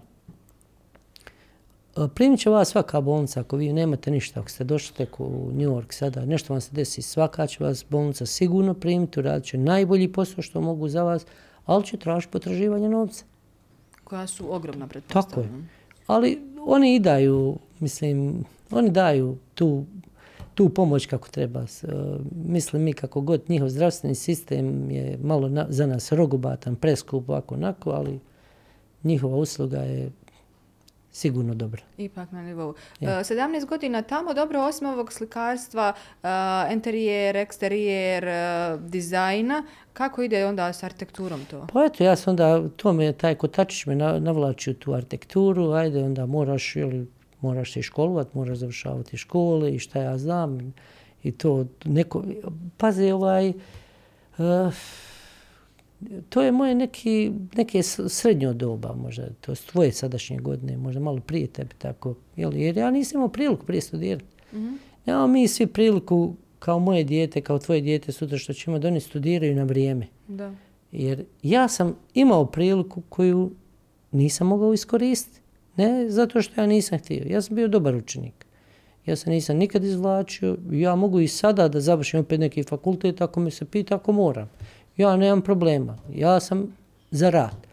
E, Primit će vas svaka bolnica ako vi nemate ništa, ako ste došli tek u New York sada, nešto vam se desi, svaka će vas bolnica sigurno primiti, uradit će najbolji posao što mogu za vas, ali će tražiti potraživanje novca. Koja su ogromna Tako je. Ali oni i daju, mislim, oni daju tu, tu pomoć kako treba. E, Mislim mi kako god njihov zdravstveni sistem je malo na, za nas rogobatan, preskup, ovako, onako, ali njihova usluga je sigurno dobra. Ipak na nivou. Ja. E, 17 godina tamo, dobro, osim ovog slikarstva, uh, eksterijer, e, dizajna, kako ide onda s arhitekturom to? Pa eto, ja sam onda, to me, taj kotačić me na, navlači u tu arhitekturu, ajde, onda moraš, ili, moraš se školovat, moraš završavati škole i šta ja znam. I to neko, pazi, ovaj, uh, to je moje neki, neke srednjo doba, možda, to je tvoje sadašnje godine, možda malo prije tebe, tako, jel, jer ja nisam imao priliku prije studirati. Nemamo mi svi priliku, kao moje dijete, kao tvoje dijete sutra što ćemo da oni studiraju na vrijeme. Da. Jer ja sam imao priliku koju nisam mogao iskoristiti. Ne zato što ja nisam htio. Ja sam bio dobar učenik. Ja se nisam nikad izvlačio. Ja mogu i sada da završim opet neki fakultet ako me se pita, ako moram. Ja nemam problema. Ja sam za rad.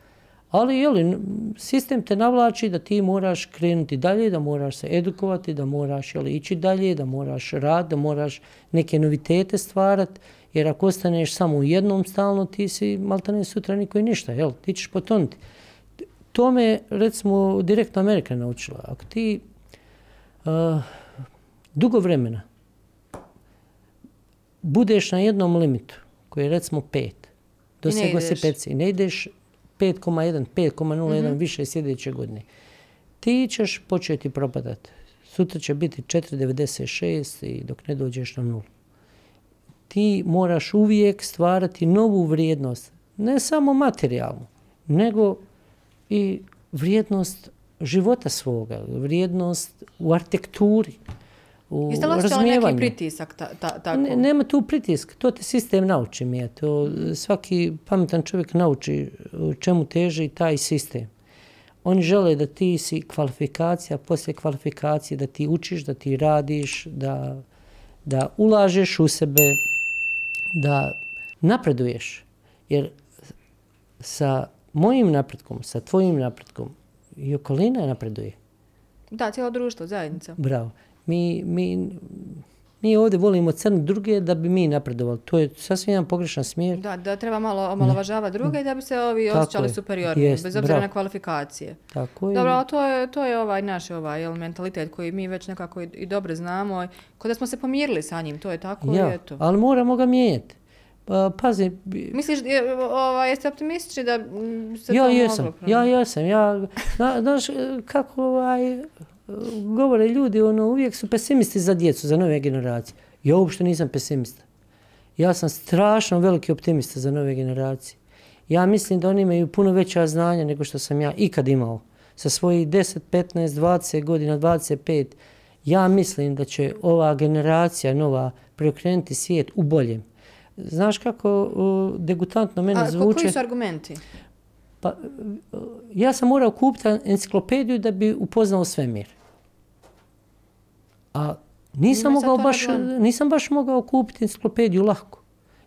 Ali jeli, sistem te navlači da ti moraš krenuti dalje, da moraš se edukovati, da moraš jeli, ići dalje, da moraš rad, da moraš neke novitete stvarati. Jer ako ostaneš samo u jednom stalno, ti si maltene sutra niko i ništa, jel? Ti ćeš potonuti. To me, recimo, direktno Amerika naučila. Ako ti uh, dugo vremena budeš na jednom limitu, koji je recimo 5, dosego si ideš. 5 i ne ideš 5,1, 5,01 više sljedeće godine, ti ćeš početi propadati. Sutra će biti 4,96 i dok ne dođeš na nulu. Ti moraš uvijek stvarati novu vrijednost, ne samo materijalnu, nego i vrijednost života svoga, vrijednost u arhitekturi, u Jeste li osjećali neki pritisak ta, ta, tako? Ne, nema tu pritiska, to te sistem nauči mi je. To svaki pametan čovjek nauči čemu teži taj sistem. Oni žele da ti si kvalifikacija, poslije kvalifikacije da ti učiš, da ti radiš, da, da ulažeš u sebe, da napreduješ. Jer sa mojim napretkom, sa tvojim napretkom i okolina napreduje. Da, cijelo društvo, zajednica. Bravo. Mi, mi, mi ovdje volimo crni druge da bi mi napredovali. To je sasvim jedan pogrešan smjer. Da, da treba malo omalovažavati druge i da bi se ovi Tako osjećali je. superiorni, Jest, bez obzira bravo. na kvalifikacije. Tako je. Dobro, ali to je, to je ovaj naš ovaj, jel, mentalitet koji mi već nekako i, i dobro znamo. Kod da smo se pomirili sa njim, to je tako i ja, eto. ali moramo ga mijenjati. Pa, pazi, Misliš, je, ovaj, jeste optimistični da se ja to jesam, moglo ja jesam, ja, zna- znaš e, kako ovaj, govore ljudi, ono, uvijek su pesimisti za djecu, za nove generacije. Ja uopšte nisam pesimista. Ja sam strašno veliki optimista za nove generacije. Ja mislim da oni imaju puno veća znanja nego što sam ja ikad imao. Sa svojih 10, 15, 20 godina, 25, ja mislim da će ova generacija nova preokrenuti svijet u boljem. Znaš kako uh, degutantno mene A, zvuče? koji su argumenti? Pa, ja sam morao kupiti enciklopediju da bi upoznao svemir. A nisam, Ima sad mogao baš, nisam baš mogao kupiti enciklopediju lako.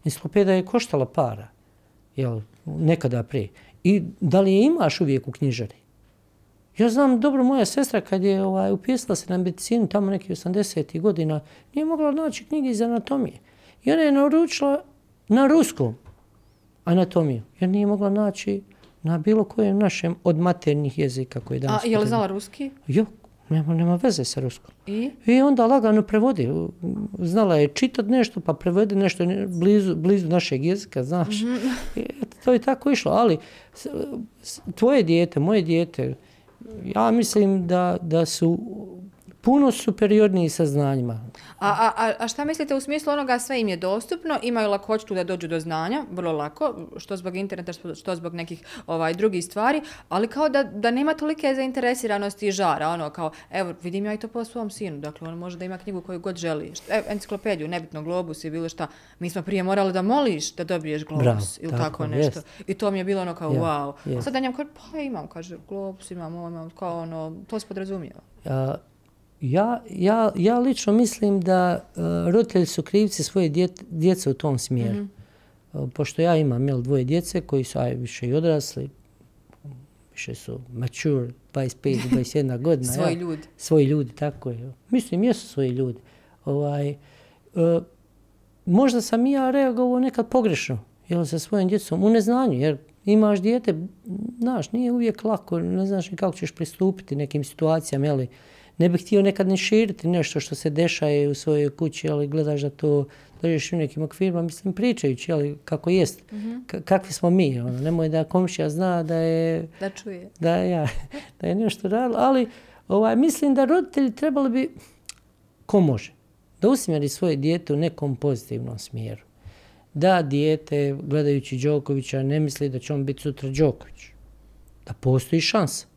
Enciklopedija je koštala para, jel, nekada prije. I da li je imaš uvijek u knjižari? Ja znam dobro, moja sestra kad je ovaj, upisala se na medicinu tamo neki 80. godina, nije mogla naći knjige iz anatomije. I ona je naručila na ruskom anatomiju, jer nije mogla naći na bilo kojem našem od maternjih jezika koji A, danas... je li znala ruski? Jo, nema, nema veze sa ruskom. I? I onda lagano prevodi. Znala je čitat nešto, pa prevede nešto ne- blizu, blizu našeg jezika, znaš. I eto, to je tako išlo. Ali tvoje dijete, moje dijete, ja mislim da, da su puno superiorniji sa znanjima. A, a, a, šta mislite u smislu onoga sve im je dostupno, imaju lakoću da dođu do znanja, vrlo lako, što zbog interneta, što- što zbog nekih ovaj drugih stvari, ali kao da, da nema tolike zainteresiranosti i žara, ono kao, evo, vidim ja i to po svom sinu, dakle, on može da ima knjigu koju god želi, evo, enciklopediju, nebitno globus i bilo šta, mi smo prije morali da moliš da dobiješ globus Bravo, ili tako, tako, nešto. jest. I to mi je bilo ono kao, Ja, wow. Jest. sad da njemu kaže, pa imam, kaže, globus imam, ovo imam, kao ono, to se podrazumijeva. Ja, ja, ja lično mislim da uh, roditelji su krivci svoje djece u tom smjeru. A, Pošto ja imam jel, dvoje djece koji su aj, više i odrasli, više su mature, 25, 21 godina. Svoji ja. ljudi. Svoji ljudi, tako je. Mislim, jesu svoji ljudi. Ovaj, e, možda sam i ja reagovao nekad pogrešno, jel, sa svojim djecom, u neznanju, jer imaš dijete, znaš, nije uvijek lako, ne znaš ni kako ćeš pristupiti nekim situacijama, jeli, ne bih htio nekad ni širiti nešto što se dešaje u svojoj kući, ali gledaš da to držiš u nekim okvirima, mislim, pričajući, jeli, kako jest, ka- kakvi smo mi, ono, nemoj da komšija zna da je Da čuje. da ja, da je nešto radilo, ali ovaj, mislim da roditelji trebali bi, ko može, da usmjeri svoje dijete u nekom pozitivnom smjeru. Da dijete, gledajući Đokovića, ne misli da će on biti sutra Đoković. Da postoji šansa.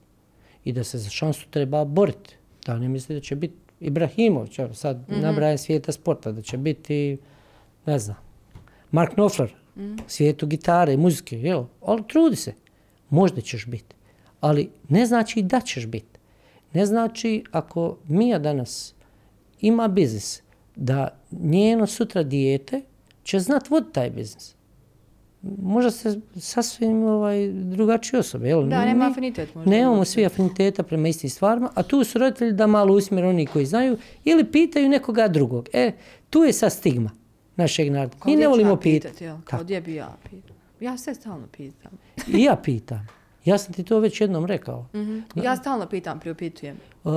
I da se za šansu treba boriti. Da ne misli da će biti Ibrahimović, evo sad mm nabrajem svijeta sporta, da će biti, ne znam, Mark Knopfler, svijetu gitare i muzike, jel? Ali trudi se. Možda ćeš biti. Ali ne znači da ćeš biti. Ne znači ako Mija danas ima biznis, da njeno sutra dijete će znat voditi taj biznis. Možda se sasvim ovaj, drugačije osobe. Jel? Da, nema afinitet možda. Nemamo svi afiniteta prema istim stvarima, a tu su roditelji da malo usmjere oni koji znaju ili pitaju nekoga drugog. E, tu je sad stigma našeg naroda. Kao Mi ne volimo pitati. pitat, jel? Kao gdje bi ja pitam? Ja sve stalno pitam. I ja pitam. Ja sam ti to već jednom rekao. Mhm. Ja stalno pitam, priupitujem. Uh,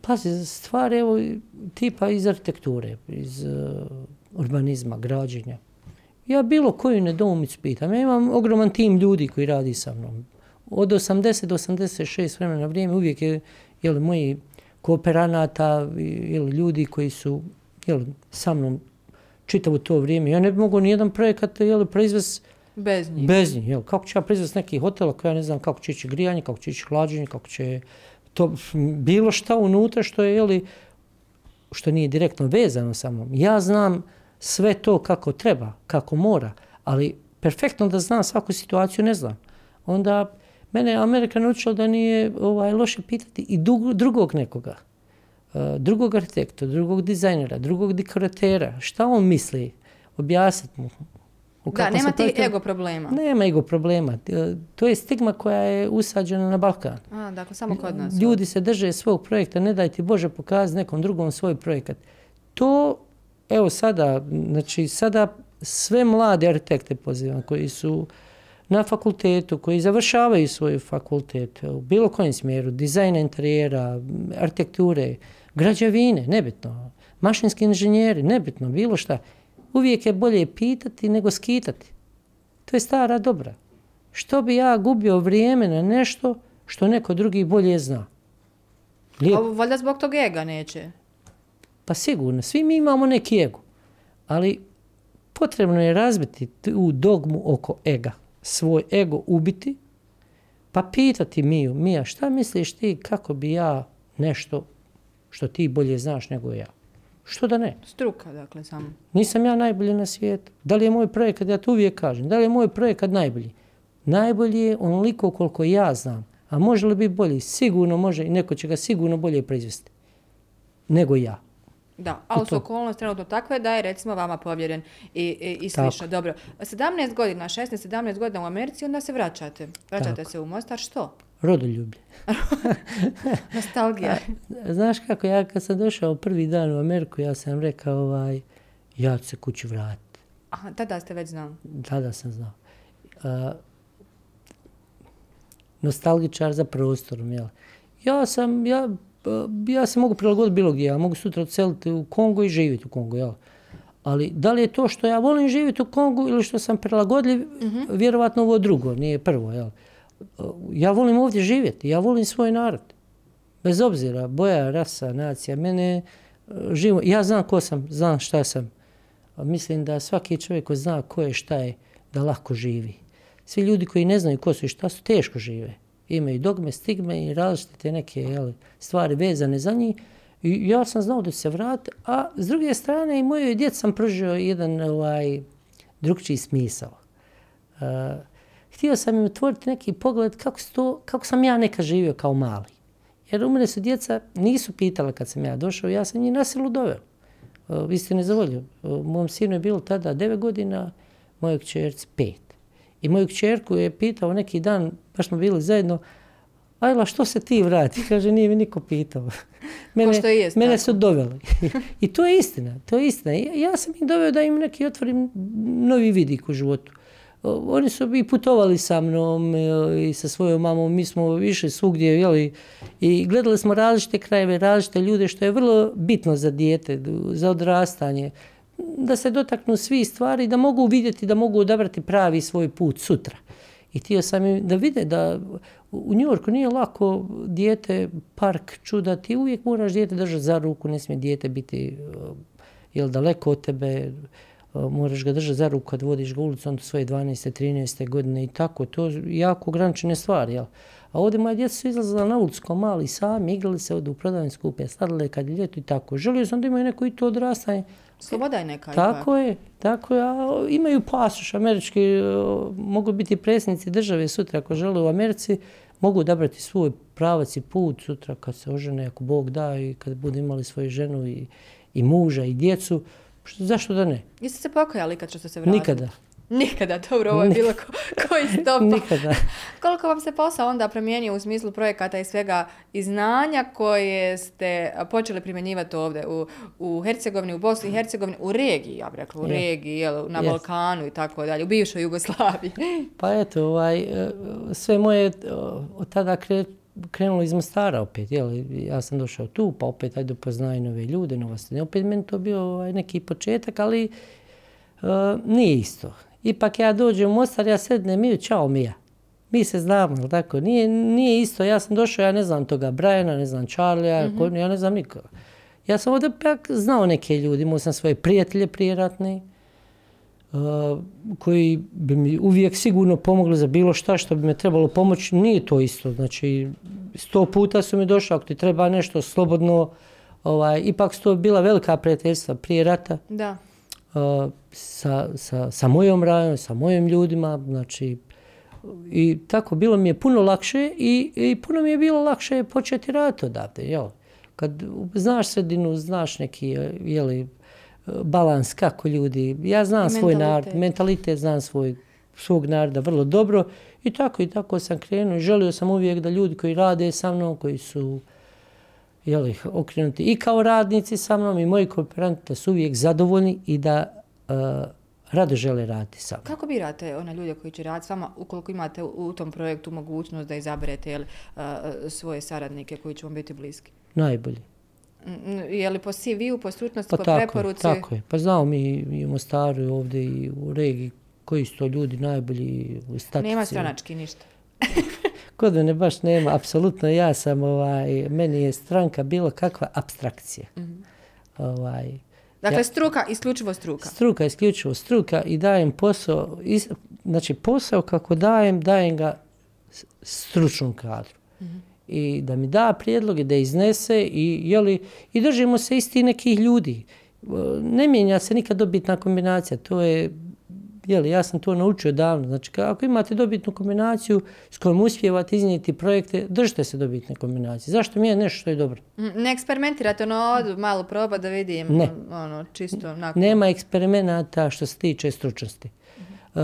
pazi, stvari evo tipa iz arhitekture, iz uh, urbanizma, građenja. Ja bilo koju nedoumicu pitam. Ja imam ogroman tim ljudi koji radi sa mnom. Od 80 do 86 vremena na vrijeme uvijek je jel, moji kooperanata ili ljudi koji su jel, sa mnom čitavo to vrijeme. Ja ne bi mogao nijedan projekat jel, proizvest Bez njih. Bez njih, jel? Kako ću ja prizvesti neki hotel ako ja ne znam kako će ići grijanje, kako će ići hlađenje, kako će to bilo šta unutra što je, jeli, što nije direktno vezano sa mnom. Ja znam sve to kako treba, kako mora, ali perfektno da znam svaku situaciju ne znam. Onda mene je Amerika naučila da nije ovaj, loše pitati i drugog nekoga. Uh, drugog arhitekta, drugog dizajnera, drugog dekoratera. Šta on misli? Objasniti mu. Da, nema ti ego problema. Nema ego problema. To je stigma koja je usađena na Balkan. A, dakle, samo kod nas. Ljudi se drže svog projekta, ne daj ti Bože pokazati nekom drugom svoj projekat. To, evo sada, znači sada sve mlade arhitekte pozivam koji su na fakultetu, koji završavaju svoj fakultet u bilo kojem smjeru, dizajna interijera, arhitekture, građevine, nebitno, mašinski inženjeri, nebitno, bilo šta. Uvijek je bolje pitati nego skitati. To je stara dobra. Što bi ja gubio vrijeme na nešto što neko drugi bolje zna? Lijepo. A valjda zbog toga ega neće? Pa sigurno, svi mi imamo neki ego. Ali potrebno je razbiti tu dogmu oko ega. Svoj ego ubiti, pa pitati Miju, Mija, šta misliš ti kako bi ja nešto što ti bolje znaš nego ja? Što da ne? Struka, dakle, samo. Nisam ja najbolji na svijetu. Da li je moj projekat, ja to uvijek kažem, da li je moj projekat najbolji? Najbolji je onoliko koliko ja znam. A može li biti bolji? Sigurno može i neko će ga sigurno bolje proizvesti nego ja. Da, ali su okolnosti trenutno takve da je recimo vama povjeren i, i, i slično. Dobro, 17 godina, 16-17 godina u Americi, onda se vraćate. Vraćate Tako. se u Mostar, što? Rodoljublje. Nostalgija. A, znaš kako, ja kad sam došao prvi dan u Ameriku, ja sam rekao, ovaj, ja ću se kući vratiti. Aha, tada ste već znali? Tada sam znao. A, nostalgičar za prostorom, jel? Ja sam, ja, ja se mogu prilagoditi bilo gdje, ja mogu sutra odseliti u Kongo i živjeti u Kongo, jel? Ali da li je to što ja volim živjeti u Kongu ili što sam prilagodljiv, mm -hmm. vjerovatno ovo drugo, nije prvo, jel? ja volim ovdje živjeti, ja volim svoj narod. Bez obzira, boja, rasa, nacija, mene e, živo, ja znam ko sam, znam šta sam. Mislim da svaki čovjek ko zna ko je šta je, da lako živi. Svi ljudi koji ne znaju ko su i šta su, teško žive. Imaju dogme, stigme i različite neke jel, stvari vezane za njih. I ja sam znao da se vrati, a s druge strane i mojoj djeci sam pružio jedan ovaj, drugčiji smisao. Uh, htio sam im otvoriti neki pogled kako, to, kako sam ja neka živio kao mali. Jer u mene su djeca nisu pitala kad sam ja došao, ja sam njih na silu doveo. Vi ste Uh, Mom sinu je bilo tada 9 godina, mojoj čerci 5. I moju kćerku je pitao neki dan, baš smo bili zajedno, Ajla, što se ti vrati? Kaže, nije mi niko pitao. Mene, jest, mene su doveli. I to je istina, to je istina. Ja, ja sam im doveo da im neki otvorim novi vidik u životu oni su bi putovali sa mnom e, i sa svojom mamom, mi smo više svugdje, jeli, i gledali smo različite krajeve, različite ljude, što je vrlo bitno za dijete, za odrastanje, da se dotaknu svi stvari, da mogu vidjeti, da mogu odabrati pravi svoj put sutra. I htio sam im da vide da u Njorku nije lako dijete park čuda, ti uvijek moraš dijete držati za ruku, ne smije dijete biti eh, jel, daleko od tebe, eh, moraš ga držati za ruku kad vodiš ga ulicom do svoje 12. 13. godine i tako, to je jako ograničene stvari, jel? A ovdje moja djeca su izlazila na ulicu kao mali sami, igrali se ovdje u prodavni skupe, sladile kad je ljeto i tako. Želio sam da imaju neko i to odrastanje. Sloboda je neka. Tako je, tako je. A imaju pasoš američki, mogu biti predsjednici države sutra ako žele u Americi, mogu odabrati svoj pravac i put sutra kad se ožene, ako Bog da i kad budu imali svoju ženu i, i muža i djecu. Što, zašto da ne? Jeste se pokajali kad ste se vratili? Nikada. Nikada, dobro, ovo je bilo ko, koji stopa. Nikada. Koliko vam se posao onda promijenio u smislu projekata i svega i znanja koje ste počeli primjenjivati ovdje u, u Hercegovini, u Bosni i Hercegovini, u regiji, ja bih rekla, u yes. regiji, jel, na yes. Balkanu i tako dalje, u bivšoj Jugoslaviji? Pa eto, ovaj, e, sve moje od tada kreće krenulo iz Mostara opet, jel, ja sam došao tu, pa opet ajde upoznaju nove ljude, novosti. Opet meni to bio ovaj, neki početak, ali uh, nije isto. Ipak ja dođem u Mostar, ja sednem i čao Mija. Mi se znamo, ali tako, nije, nije isto. Ja sam došao, ja ne znam toga Brajana, ne znam Charlija, mm -hmm. ja ne znam nikoga. Ja sam ovdje pak znao neke ljudi, imao sam svoje prijatelje prijeratne, uh, koji bi mi uvijek sigurno pomogli za bilo šta što bi me trebalo pomoći, nije to isto. Znači, sto puta su mi došli, ako ti treba nešto slobodno, ovaj, ipak su to bila velika prijateljstva prije rata. Da. Uh, sa, sa, sa mojom rajon, sa mojim ljudima, znači, i tako bilo mi je puno lakše i, i puno mi je bilo lakše početi raditi odavde, jel? Kad znaš sredinu, znaš neki, jeli, balans kako ljudi, ja znam Mentalitet. svoj narod, mentalitet znam svoj, svog naroda vrlo dobro i tako i tako sam krenuo i želio sam uvijek da ljudi koji rade sa mnom, koji su jeli, okrenuti i kao radnici sa mnom i moji kooperanti da su uvijek zadovoljni i da uh, rado žele raditi sa mnom. Kako birate one ljude koji će raditi s vama ukoliko imate u, u tom projektu mogućnost da izaberete jel, uh, svoje saradnike koji će vam biti bliski? Najbolji. Mm, Je li po CV-u, po stručnosti, Pa po tako je, preporuci? tako je. Pa znamo mi i u Mostaru i ovdje i u regiji koji su to ljudi najbolji u statici. Nema stranački ništa. Kod mene baš nema, apsolutno ja sam, ovaj, meni je stranka bilo kakva abstrakcija. Ovaj, Dakle, Ja- struka, isključivo struka. struka, isključivo struka i dajem posao, is, znači posao kako dajem, dajem ga stručnom kadru. I da mi da prijedloge, da iznese i, jeli, i držimo se isti nekih ljudi. Ne mijenja se nikad dobitna kombinacija, to je Jeli, ja sam to naučio davno. Znači, ako imate dobitnu kombinaciju s kojom uspijevate iznijeti projekte, držite se dobitne kombinacije. Zašto mi je nešto što je dobro? Mm, Ne eksperimentirate, ono, odu malo proba da vidim, Ne. ono, čisto nakon. Nema eksperimenata što se tiče stručnosti. Uh,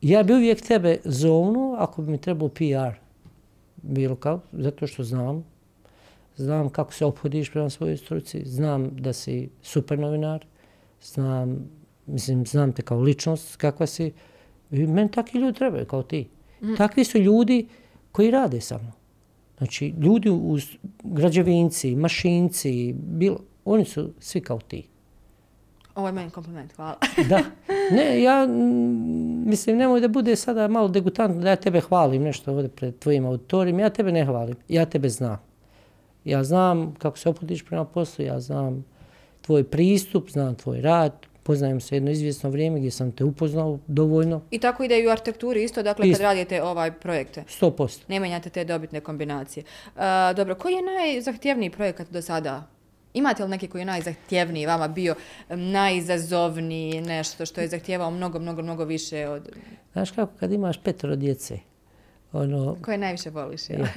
ja bi uvijek tebe zovnuo ako bi mi trebao PR. Bilo kao, zato što znam. Znam kako se ophodiš prema svojoj struci. Znam da si super novinar. Znam, mislim, znam te kao ličnost kakva si. I meni takvi ljudi trebaju kao ti. Takvi su ljudi koji rade sa mnom. Znači, ljudi u građevinci, mašinci, bilo, oni su svi kao ti. Ovo je meni kompliment, hvala. Da. Ne, ja mm, mislim, nemoj da bude sada malo degutantno da ja tebe hvalim nešto ovdje pred tvojim auditorijom. Ja tebe ne hvalim, ja tebe znam. Ja znam kako se opudiš prema poslu, ja znam tvoj pristup, znam tvoj rad, poznajem se jedno izvjesno vrijeme gdje sam te upoznao dovoljno, I tako ide i u arhitekturi isto, dakle, kad Isto. radite ovaj projekte. 100%. Ne menjate te dobitne kombinacije. Uh, dobro, koji je najzahtjevniji projekat do sada? Imate li neki koji je najzahtjevniji vama bio, najizazovniji, nešto što je zahtjevao mnogo, mnogo, mnogo više od... Znaš kako kad imaš petero djece, ono, Koje najviše voliš? jel? Ja.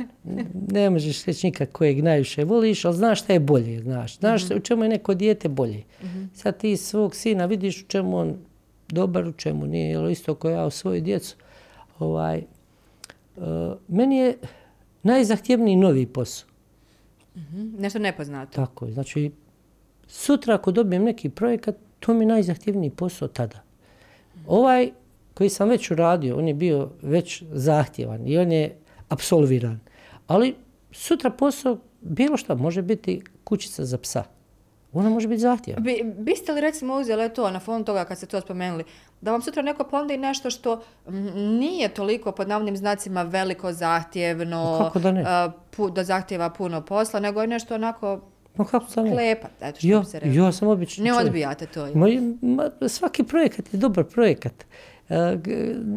Ne možeš reći nikad kojeg najviše voliš, ali znaš šta je bolje, znaš. Znaš u čemu je neko dijete bolje. Sad ti svog sina vidiš u čemu on dobar, u čemu nije, jel isto kao ja u svoju djecu. Ovaj, uh, meni je najzahtjevniji novi posao. Mhm, Nešto nepoznato. Tako je. Znači, sutra ako dobijem neki projekat, to mi je najzahtjevniji posao tada. Ovaj koji sam već uradio, on je bio već zahtjevan i on je absolviran. Ali sutra posao, bilo šta, može biti kućica za psa. Ona može biti zahtjevna. Bi, biste li recimo uzeli to na fond toga kad ste to spomenuli, da vam sutra neko ponudi nešto što nije toliko pod navnim znacima veliko, zahtjevno, kako da ne? a, pu- da zahtjeva puno posla, nego je nešto onako Ma kako sam ne? klepat, eto što bi se reklo. ja sam obični Ne odbijate to. Ma, ma, svaki projekat je dobar projekat. G-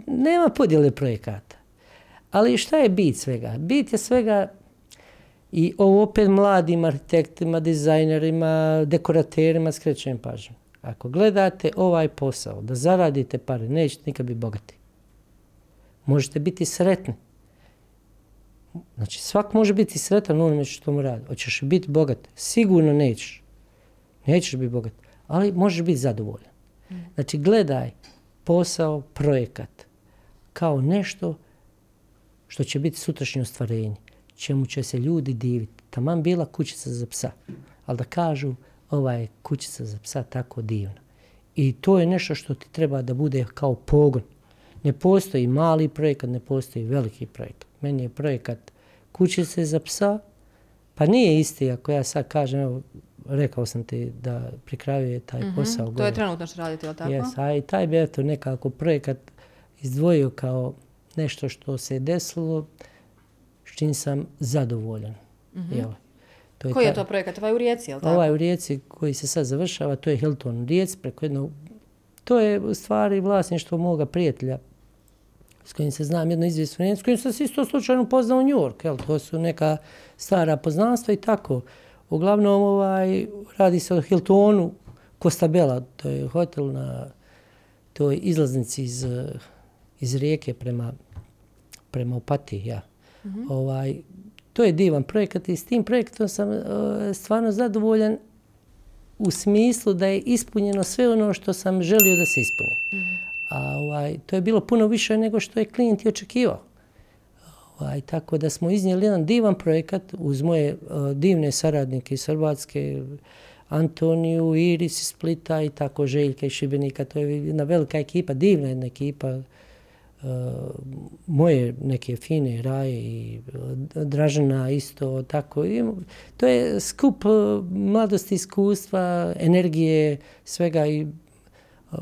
nema podjele projekata. Ali šta je bit svega? Bit je svega i ovo opet mladim arhitektima, dizajnerima, dekoraterima skrećem pažnju. Ako gledate ovaj posao, da zaradite pare, nećete nikad biti bogati. Možete biti sretni. Znači, svak može biti sretan onome što mu radi. Hoćeš biti bogat? Sigurno nećeš. Nećeš biti bogat, ali možeš biti zadovoljan. Znači, gledaj posao, projekat kao nešto što će biti sutrašnje ostvarenje, čemu će se ljudi diviti. Taman bila kućica za psa, ali da kažu ova je kućica za psa tako divna. I to je nešto što ti treba da bude kao pogon. Ne postoji mali projekat, ne postoji veliki projekat. Meni je projekat kućice za psa, pa nije isti ako ja sad kažem, evo, rekao sam ti da pri kraju je taj posao. To je trenutno što radite, jel tako? Yes, a i taj bi eto nekako projekat izdvojio kao nešto što se desilo, s čim sam zadovoljan. Jel? To Koji je taj- to projekat? Ovaj u Rijeci, jel tako? Ovaj u Rijeci koji se sad završava, to je Hilton u Rijeci preko jednog to je u stvari vlasništvo moga prijatelja s kojim se znam jedno izvjesno s kojim sam se isto slučajno poznao u New York, jel, to su neka stara poznanstva i tako. Uglavnom, ovaj, radi se o Hiltonu Costa Bella, to je hotel na toj izlaznici iz, iz rijeke prema, prema Opati, ja. Mm -hmm. ovaj, to je divan projekat i s tim projektom sam uh, stvarno zadovoljan u smislu da je ispunjeno sve ono što sam želio da se ispuni. Mm -hmm. A ovaj, to je bilo puno više nego što je klijent i očekivao. Ovaj, tako da smo iznijeli jedan divan projekat uz moje uh, divne saradnike iz Hrvatske, Antoniju, Iris iz Splita i tako Željka iz Šibenika. To je jedna velika ekipa, divna jedna ekipa. Uh, moje neke fine raje i eh, Dražena isto tako. I, to je skup uh, mladosti, iskustva, energije, svega i uh,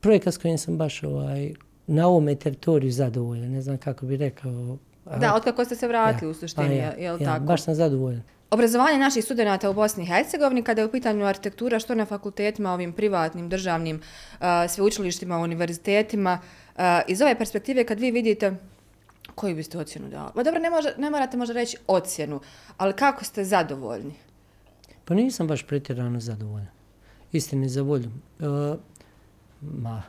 projekat s kojim sam baš ovaj, na ovome teritoriju zadovoljan. Ne znam kako bi rekao. Da, otkako ste se vratili ja, u suštini, ja, je li ja, tako? Baš sam zadovoljan. Obrazovanje naših studenta u Bosni i Hercegovini, kada je u pitanju arhitektura, što na fakultetima, ovim privatnim, državnim, uh, sveučilištima, univerzitetima, uh, iz ove perspektive, kad vi vidite koju biste ocjenu dali? Ma dobro, ne, može, ne morate možda reći ocjenu, ali kako ste zadovoljni? Pa nisam baš pretjerano zadovoljan. Istini za volju. Uh, ma,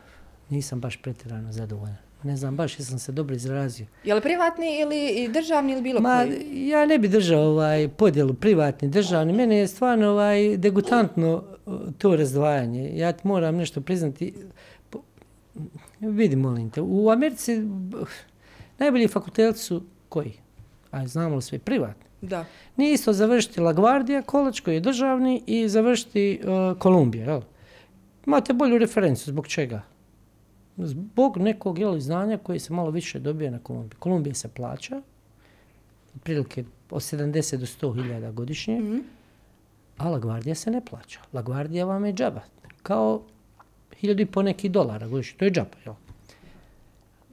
nisam baš pretjerano zadovoljan. Ne znam, baš jesam se dobro izrazio. Je li privatni ili državni ili bilo ma, koji? Ja ne bi držao ovaj podjelu privatni, državni. Mene je stvarno ovaj degutantno to razdvajanje. Ja ti moram nešto priznati. Vidi, molim te, u Americi najbolji fakulteti su koji? A znamo li sve privatni? Da. Nije isto završiti LaGuardia, kolač koji je državni i završiti uh, Kolumbija, jel? Imate bolju referenciju, zbog čega? Zbog nekog jel, znanja koje se malo više dobije na Kolumbiji. Kolumbija se plaća, prilike od 70 do 100 hiljada godišnje, mm -hmm. a La Guardia se ne plaća. La Guardia vam je džaba. Kao hiljadu i po neki dolara godišnje. To je džaba, jel?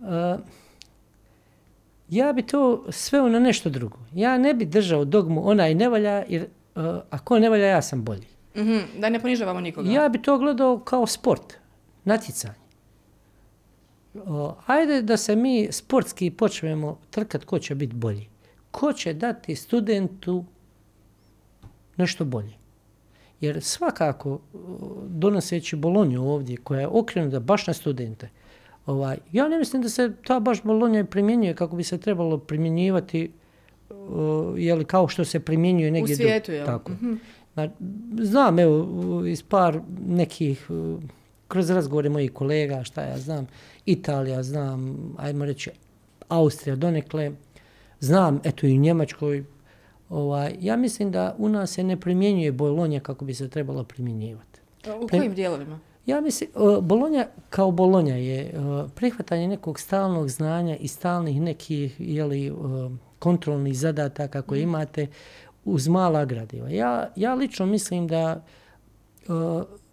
Uh, ja bi to sveo na nešto drugo. Ja ne bi držao dogmu onaj ne valja, jer uh, ako ne valja, ja sam bolji. Mm -hmm, da ne ponižavamo nikoga. Ja bi to gledao kao sport, natjecanje. O, ajde da se mi sportski počnemo trkat ko će biti bolji. Ko će dati studentu nešto bolje. Jer svakako, donoseći Bolonju ovdje, koja je okrenuta baš na studente, ovaj, ja ne mislim da se ta baš Bolonja primjenjuje kako bi se trebalo primjenjivati uh, jeli, kao što se primjenjuje negdje. U svijetu, jel? Tako. Mm -hmm. Znam, evo, iz par nekih, kroz razgovore mojih kolega, šta ja znam, Italija, znam, ajmo reći, Austrija donekle, znam, eto i u Njemačkoj, ovaj, ja mislim da u nas se ne primjenjuje Bolonja kako bi se trebalo primjenjivati. U kojim dijelovima? Ja mislim, Bolonja kao Bolonja je prihvatanje nekog stalnog znanja i stalnih nekih jeli, kontrolnih zadataka koje mm. imate uz mala gradiva. Ja, ja lično mislim da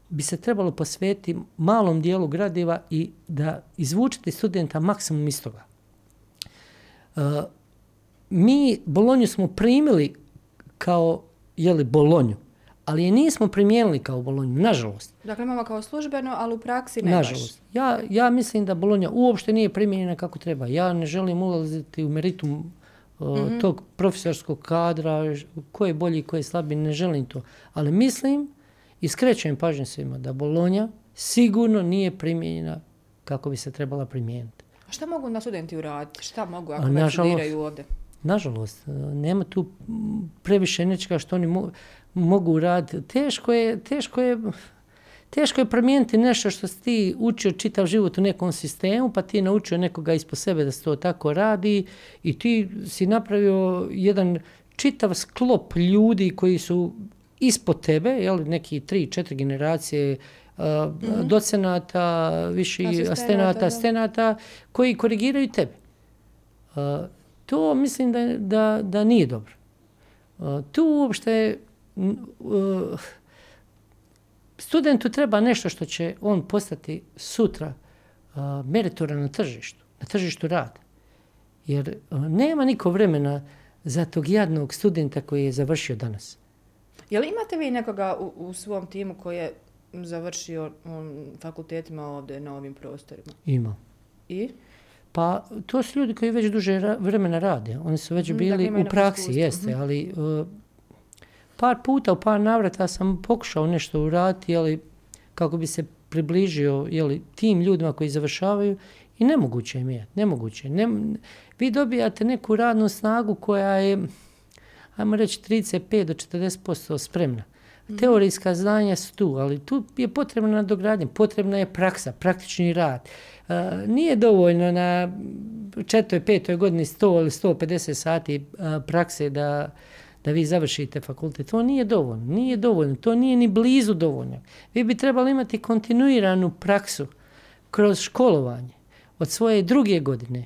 bi se trebalo posvetiti malom dijelu gradiva i da izvučete studenta maksimum iz toga. Uh, mi Bolonju smo primili kao jeli, Bolonju, ali je nismo primijenili kao Bolonju, nažalost. Dakle, imamo kao službeno, ali u praksi ne nažalost. baš. Ja, ja mislim da Bolonja uopšte nije primijenjena kako treba. Ja ne želim ulaziti u meritum mm -hmm. tog profesorskog kadra, ko je bolji, ko je slabiji, ne želim to. Ali mislim i skrećujem pažnje svima da Bolonja sigurno nije primjenjena kako bi se trebala primijeniti. A šta mogu na studenti uraditi? Šta mogu ako već studiraju ovdje? Nažalost, nema tu previše nečega što oni mo mogu uraditi. Teško je, teško je, teško je promijeniti nešto što si ti učio čitav život u nekom sistemu, pa ti je naučio nekoga ispod sebe da se to tako radi i ti si napravio jedan čitav sklop ljudi koji su ispod tebe, jel, neki tri, četiri generacije uh, mm -hmm. docenata, viši astenata, astenata, koji korigiraju tebe. Uh, to mislim da, da, da nije dobro. Uh, tu uopšte uh, studentu treba nešto što će on postati sutra uh, meritora na tržištu, na tržištu rada. Jer uh, nema niko vremena za tog jadnog studenta koji je završio danas. Je li imate vi nekoga u, u svom timu koji je završio um, fakultetima ovdje na ovim prostorima. Ima. I? Pa to su ljudi koji već duže ra- vremena rade. Oni su već Mhm, bili dakle, u praksi, iskustvo. jeste, ali uh, par puta, u par navrata sam pokušao nešto uraditi, ali kako bi se približio jeli, tim ljudima koji završavaju i nemoguće im je, nemoguće. Ne, vi dobijate neku radnu snagu koja je, ajmo reći, 35 do 40% spremna. Teorijska znanja su tu, ali tu je potrebna nadogradnja, potrebna je praksa, praktični rad. E, nije dovoljno na četvrtoj, petoj godini 100 ili 150 sati e, prakse da, da vi završite fakultet. To nije dovoljno, nije dovoljno, to nije ni blizu dovoljno. Vi bi trebali imati kontinuiranu praksu kroz školovanje od svoje druge godine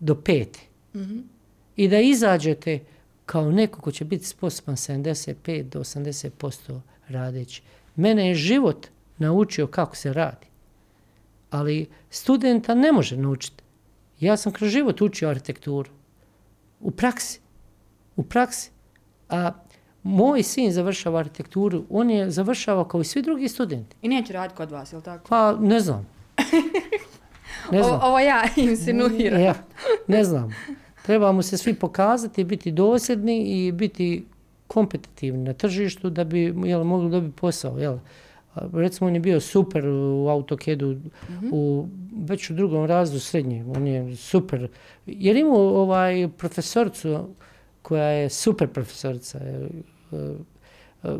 do pete. I da izađete kao neko ko će biti sposoban 75 do 80% radeći. Mene je život naučio kako se radi. Ali studenta ne može naučiti. Ja sam kroz život učio arhitekturu. U praksi. U praksi. A moj sin završava arhitekturu, on je završavao kao i svi drugi studenti. I neće raditi kod vas, je li tako? Pa ne znam. Ne znam. Ovo, ovo ja insinuiram. Ja, ne znam. Trebamo se svi pokazati, biti dosljedni i biti kompetitivni na tržištu da bi jel, mogli dobiti posao. Jel. Recimo, on je bio super u AutoCAD-u, u, već u drugom razdu srednje. On je super. Jer imao ovaj profesorcu koja je super profesorica, e, e,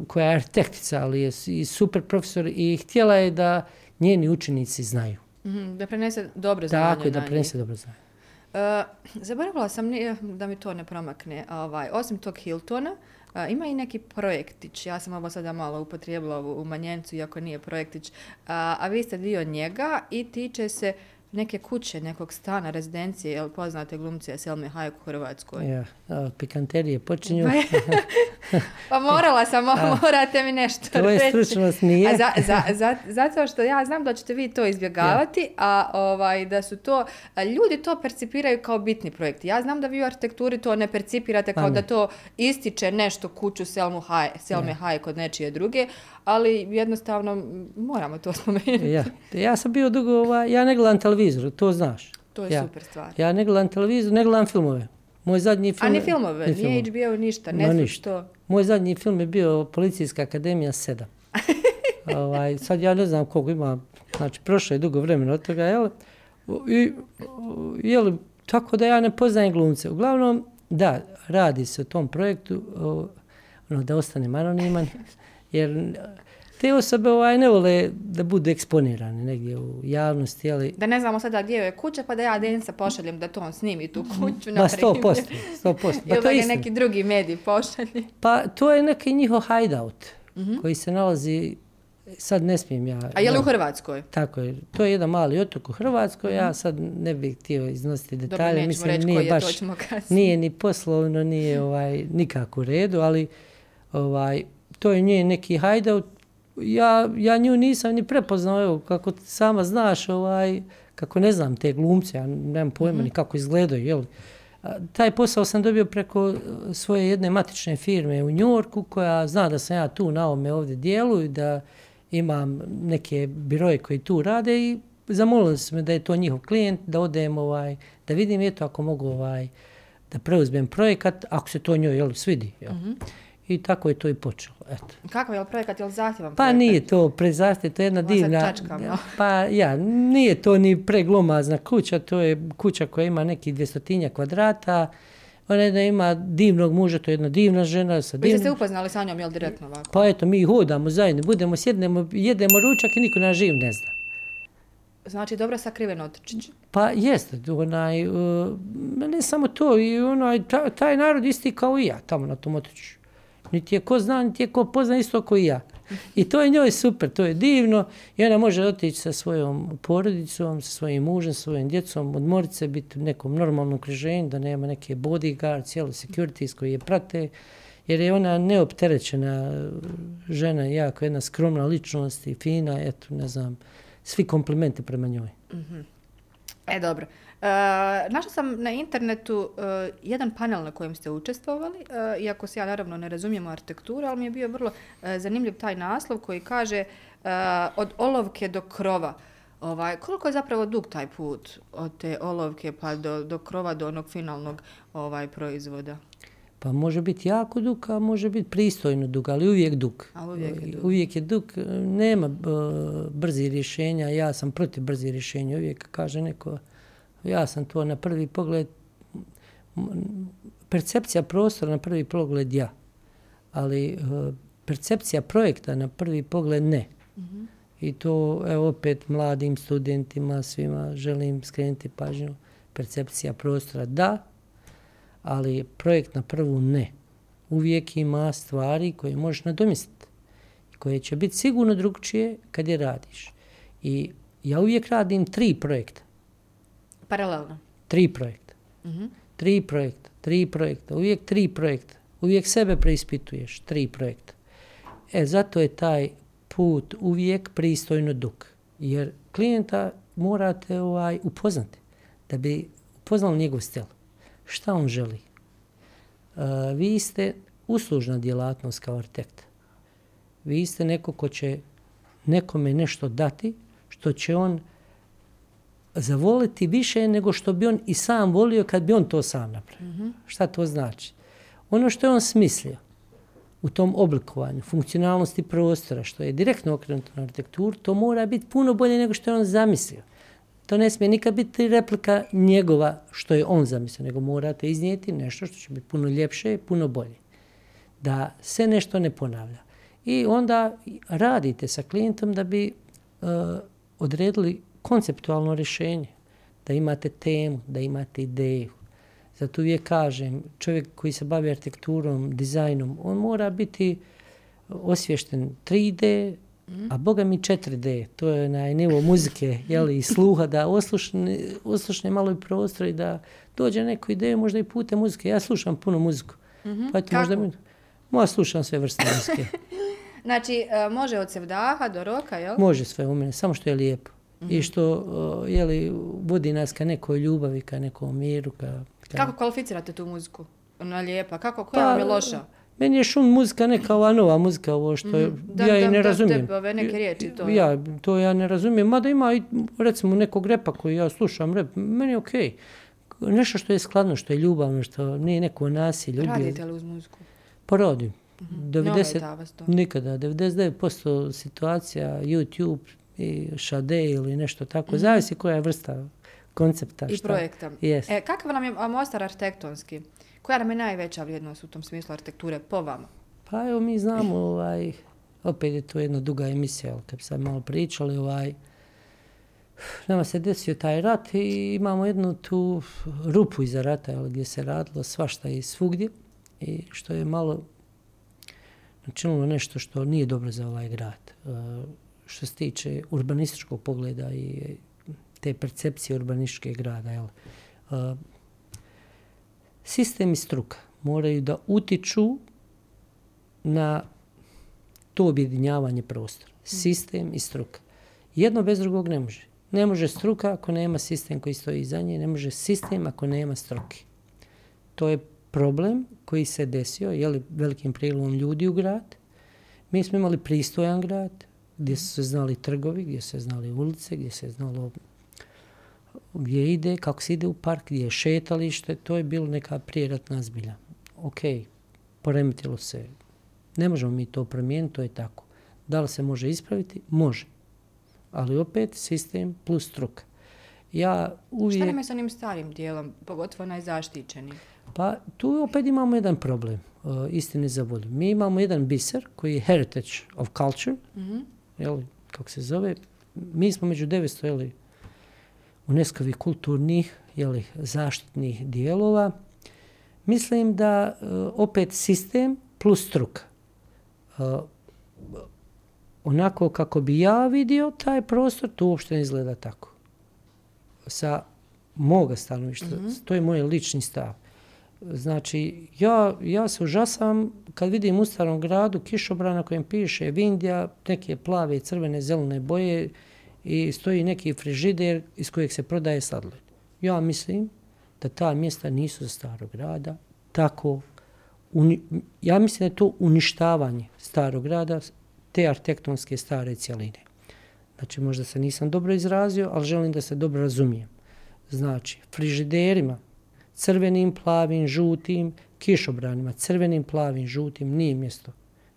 koja je arhitektica, ali je i super profesor i htjela je da njeni učenici znaju. Mhm, Da prenese dobro znanje Tako je, da prenese dobro znanje. E, zaboravila sam nije, da mi to ne promakne. Ovaj, osim tog Hiltona, a, ima i neki projektić. Ja sam ovo sada malo upotrijebila u, u manjencu, iako nije projektić. A, a vi ste dio njega i tiče se neke kuće, nekog stana, rezidencije, jel poznate glumce Selme Hayek u Hrvatskoj? Ja, a, pikanterije počinju. Pa morala sam, morate mi nešto To je reći. stručnost, nije. A za, za, za, zato što ja znam da ćete vi to izbjegavati, a ovaj, da su to, a ljudi to percipiraju kao bitni projekti. Ja znam da vi u arhitekturi to ne percipirate kao ne. da to ističe nešto kuću Selmu Haj, Selme Haj kod nečije druge, ali jednostavno moramo to spomenuti. ja. ja sam bio dugo, ovaj, ja ne gledam televizor, to znaš. To je ja. super stvar. Ja ne gledam televizor, ne gledam filmove. Moj zadnji film... A ni filmove, ni nije filmove. HBO ništa, ne znam ništa. što. Moj zadnji film je bio Policijska akademija 7. ovaj, sad ja ne znam koliko ima, znači prošlo je dugo vremena od toga, jel? I, jel, tako da ja ne poznajem glumce. Uglavnom, da, radi se o tom projektu, o, ono, da ostanem anoniman, jer te osobe ovaj, ne vole da budu eksponirane negdje u javnosti, ali Da ne znamo sada gdje je kuća, pa da ja Denisa pošaljem da to on snimi tu kuću, na Ma sto posto, sto posto. Pa Ili da je ga neki drugi medij pošalje. Pa to je neki njihov hideout koji se nalazi, sad ne smijem ja. Mhm. A je li u Hrvatskoj? Tako je. To je jedan mali otok u Hrvatskoj. Ja sad ne bih htio iznositi Dobro, detalje. nećemo Mislim, reći nije koji je, baš, to ćemo nije ni poslovno, nije ovaj, nikako u redu, ali ovaj, to je nje neki hideout. Ja, ja nju nisam ni prepoznao, evo, kako sama znaš, ovaj, kako ne znam te glumce, ja nemam pojma ni kako izgledaju, jel? A, Taj posao sam dobio preko eh, svoje jedne matične firme u Njorku koja zna da sam ja tu na ovome ovdje dijelu i da imam neke biroje koji tu rade i zamolili su me da je to njihov klijent, da odem ovaj, da vidim eto ako mogu ovaj, da preuzmem projekat, ako se to njoj jel, svidi. Jel. I tako je to i počelo. Eto. Kakav je li projekat, je li zahtjevan Pa nije to prezahtjev, to je jedna Ovo divna... čačkam. Pa ja, nije to ni preglomazna kuća, to je kuća koja ima neki dvjestotinja kvadrata. Ona jedna ima divnog muža, to je jedna divna žena sa Vi ste se divnim... upoznali sa njom, jel direktno ovako? Pa eto, mi hodamo zajedno, budemo, sjednemo, jedemo ručak i niko nas živ ne zna. Znači, dobro sakriven otočić. Pa jeste, onaj, uh, ne samo to, i onaj, ta- taj narod isti kao i ja tamo na tom otočju. Niti je ko zna, niti je ko pozna isto kao i ja. I to je njoj super, to je divno i ona može otići sa svojom porodicom, sa svojim mužem, sa svojim djecom, odmoriti se, biti u nekom normalnom križenju, da nema neke bodyguard, cijelo securities koji je prate, jer je ona neopterećena žena, jako jedna skromna ličnost i fina, eto, ne znam, svi komplimenti prema njoj. E, dobro. E, našla sam na internetu e, jedan panel na kojem ste učestvovali, e, iako se ja naravno ne razumijem u arhitekturu, ali mi je bio vrlo e, zanimljiv taj naslov koji kaže od olovke do krova. Ovaj, koliko je zapravo dug taj put od te olovke pa do, do krova, do onog finalnog ovaj proizvoda? Pa može biti jako dug, a može biti pristojno dug, ali uvijek dug. A uvijek je dug. Uvijek je dug. Nema brzi rješenja, ja sam protiv brzi rješenja. Uvijek kaže neko, ja sam to na prvi pogled, percepcija prostora na prvi pogled ja, ali uh, percepcija projekta na prvi pogled ne. Mm -hmm. I to, evo, opet mladim studentima, svima želim skrenuti pažnju. Percepcija prostora da, ali projekt na prvu ne. Uvijek ima stvari koje možeš nadomisliti. Koje će biti sigurno drugčije kad je radiš. I ja uvijek radim tri projekta. Paralelno? Tri projekta. Mm -hmm. Tri projekta, tri projekta, uvijek tri projekta. Uvijek sebe preispituješ, tri projekta. E, zato je taj put uvijek pristojno dug. Jer klijenta morate ovaj upoznati da bi upoznali njegov stil. Šta on želi? Uh, vi ste uslužna djelatnost kao arhitekt. Vi ste neko ko će nekome nešto dati što će on zavoliti više nego što bi on i sam volio kad bi on to sam napravio. Mm -hmm. Šta to znači? Ono što je on smislio, u tom oblikovanju, funkcionalnosti prostora, što je direktno okrenuto na arhitekturu, to mora biti puno bolje nego što je on zamislio. To ne smije nikad biti replika njegova što je on zamislio, nego morate iznijeti nešto što će biti puno ljepše i puno bolje. Da se nešto ne ponavlja. I onda radite sa klijentom da bi uh, odredili konceptualno rješenje, da imate temu, da imate ideju, Zato uvijek kažem, čovjek koji se bavi arhitekturom, dizajnom, on mora biti osvješten 3D, mm. a boga mi 4D. To je na nivo muzike jeli, i sluha da oslušne, oslušne malo i prostor i da dođe neko ideje možda i pute muzike. Ja slušam puno muziku. Mm -hmm. pa Kako? Možda mi, moja slušam sve vrste muzike. znači, uh, može od sevdaha do roka, jel? Može sve u mene, samo što je lijepo. Mm -hmm. I što, uh, jeli, vodi nas ka nekoj ljubavi, ka nekom miru, ka Kako kvalificirate tu muziku? Ona lijepa. Kako, koja pa, vam je loša? Meni je šum muzika neka ova nova muzika, ovo što je, mm, ja i ne da, razumijem. Da, ove neke riječi to. Ja, to ja ne razumijem. Mada ima i, recimo, nekog repa koji ja slušam rep, meni je okej. Okay. Nešto što je skladno, što je ljubavno, što nije neko nasilje. Radite li uz muziku? Pa radim. Mm -hmm. 90, nikada. 99% situacija, YouTube i Shade ili nešto tako. Mm -hmm. Zavisi koja je vrsta koncepta. I šta? projekta. Yes. E, kakav nam je Mostar arhitektonski? Koja nam je najveća vrijednost u tom smislu arhitekture po vama? Pa evo mi znamo, ovaj, opet je to jedna duga emisija, ali kad sam malo pričali, ovaj, nama se desio taj rat i imamo jednu tu rupu iza rata, ali gdje se radilo svašta i svugdje i što je malo načinilo nešto što nije dobro za ovaj grad. Što se tiče urbanističkog pogleda i te percepcije urbanističke grada. Jel? Uh, sistem i struka moraju da utiču na to objedinjavanje prostora. Sistem i struka. Jedno bez drugog ne može. Ne može struka ako nema sistem koji stoji iza nje, ne može sistem ako nema struke. To je problem koji se desio jeli, velikim prilogom ljudi u grad. Mi smo imali pristojan grad, gdje su se znali trgovi, gdje se znali ulice, gdje se znalo gdje ide, kako se ide u park, gdje je šetalište, to je bilo neka prijeratna zbilja. Ok, poremetilo se. Ne možemo mi to promijeniti, to je tako. Da li se može ispraviti? Može. Ali opet sistem plus struka. Ja uvijek... Šta nam je sa onim starim dijelom, pogotovo najzaštićeni? Pa tu opet imamo jedan problem, uh, istine za volju. Mi imamo jedan biser koji je Heritage of Culture, mm -hmm. Jel, kako se zove. Mi smo među 900 jel, UNESCO-vi kulturnih jeli, zaštitnih dijelova, mislim da uh, opet sistem plus struka. Uh, onako kako bi ja vidio taj prostor, to uopšte ne izgleda tako. Sa moga stanovišta, mm -hmm. to je moj lični stav. Znači, ja, ja se užasam kad vidim u starom gradu kišobrana kojem piše Vindija, neke plave, crvene, zelene boje, i stoji neki frižider iz kojeg se prodaje sladoled. Ja mislim da ta mjesta nisu za starog grada, tako uni, ja mislim da je to uništavanje starog grada te arhitektonske stare cijeline. Znači, možda se nisam dobro izrazio, ali želim da se dobro razumijem. Znači, frižiderima, crvenim, plavim, žutim, kišobranima, crvenim, plavim, žutim, nije mjesto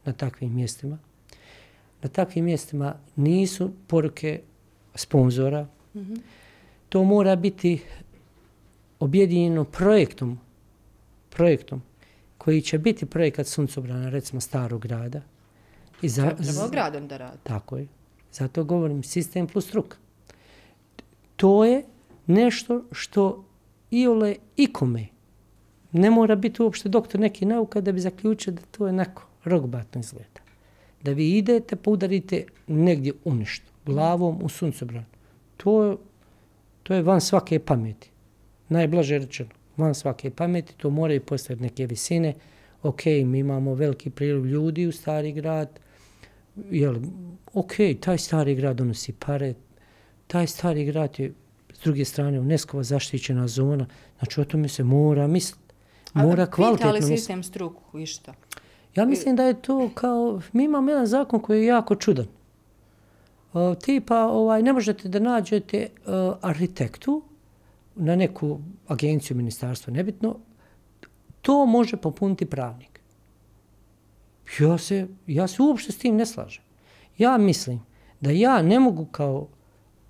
na takvim mjestima. Na takvim mjestima nisu poruke sponzora. Mm -hmm. To mora biti objedinjeno projektom, projektom koji će biti projekat suncobrana, recimo starog grada. I za, Treba gradom da radi. Tako je. Zato govorim sistem plus struka. To je nešto što iole ikome ne mora biti uopšte doktor neki nauka da bi zaključio da to je neko rogbatno izgleda. Da vi idete pa udarite negdje u nešto, glavom u suncobran. To, to je van svake pameti. Najblaže rečeno, van svake pameti, to mora i postaviti neke visine. Ok, mi imamo veliki priliv ljudi u stari grad, jel, ok, taj stari grad donosi pare, taj stari grad je s druge strane UNESCO zaštićena zona, znači o tome se mora misliti. Mora A, kvalitetno misliti. li sistem struku i što? Ja mislim da je to kao, mi imamo jedan zakon koji je jako čudan. Uh, tipa, ovaj, ne možete da nađete uh, arhitektu na neku agenciju, ministarstvo, nebitno, to može popuniti pravnik. Ja se, ja se uopšte s tim ne slažem. Ja mislim da ja ne mogu kao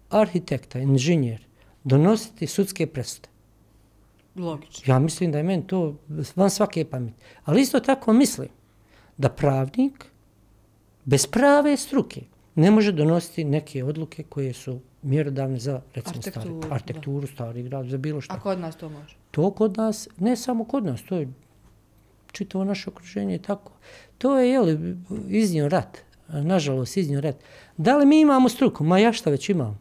arhitekta, inženjer, donositi sudske presude. Logično. Ja mislim da je meni to van svake pameti. Ali isto tako mislim da pravnik bez prave struke ne može donositi neke odluke koje su mjerodavne za recimo arhitekturu, stari, arhitekturu stari grad, za bilo što. A kod nas to može? To kod nas, ne samo kod nas, to je čitavo naše okruženje tako. To je, jeli, iznio rat. Nažalost, iznio rat. Da li mi imamo struku? Ma ja šta već imamo.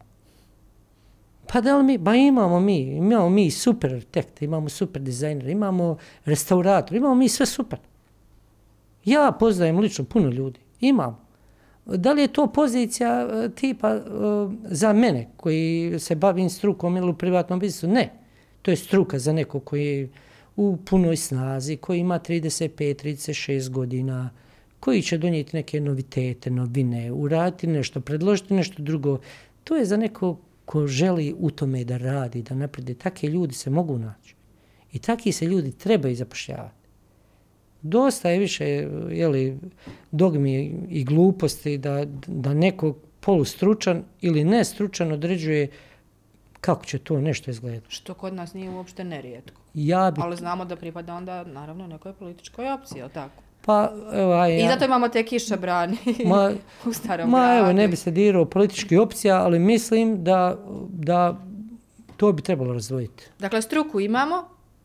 Pa da li mi? Ba imamo mi. Imamo mi super arhitekte, imamo super dizajnere, imamo restaurator, imamo mi sve super. Ja poznajem lično puno ljudi. Imamo. Da li je to pozicija e, tipa e, za mene koji se bavim strukom ili u privatnom biznisu? Ne. To je struka za neko koji je u punoj snazi, koji ima 35-36 godina, koji će donijeti neke novitete, novine, uraditi nešto, predložiti nešto drugo. To je za neko ko želi u tome da radi, da naprede. Take ljudi se mogu naći. I taki se ljudi trebaju zapošljavati. Dosta je više jeli, dogmi i gluposti da, da neko polustručan ili nestručan određuje kako će to nešto izgledati. Što kod nas nije uopšte nerijetko. Ja bi... Ali znamo da pripada onda, naravno, nekoj političkoj opciji, ali tako? Pa, evo, ja... I zato imamo te kiša brani ma, u starom ma, gradu. evo, ne bi se dirao politički opcija, ali mislim da, da to bi trebalo razdvojiti. Dakle, struku imamo?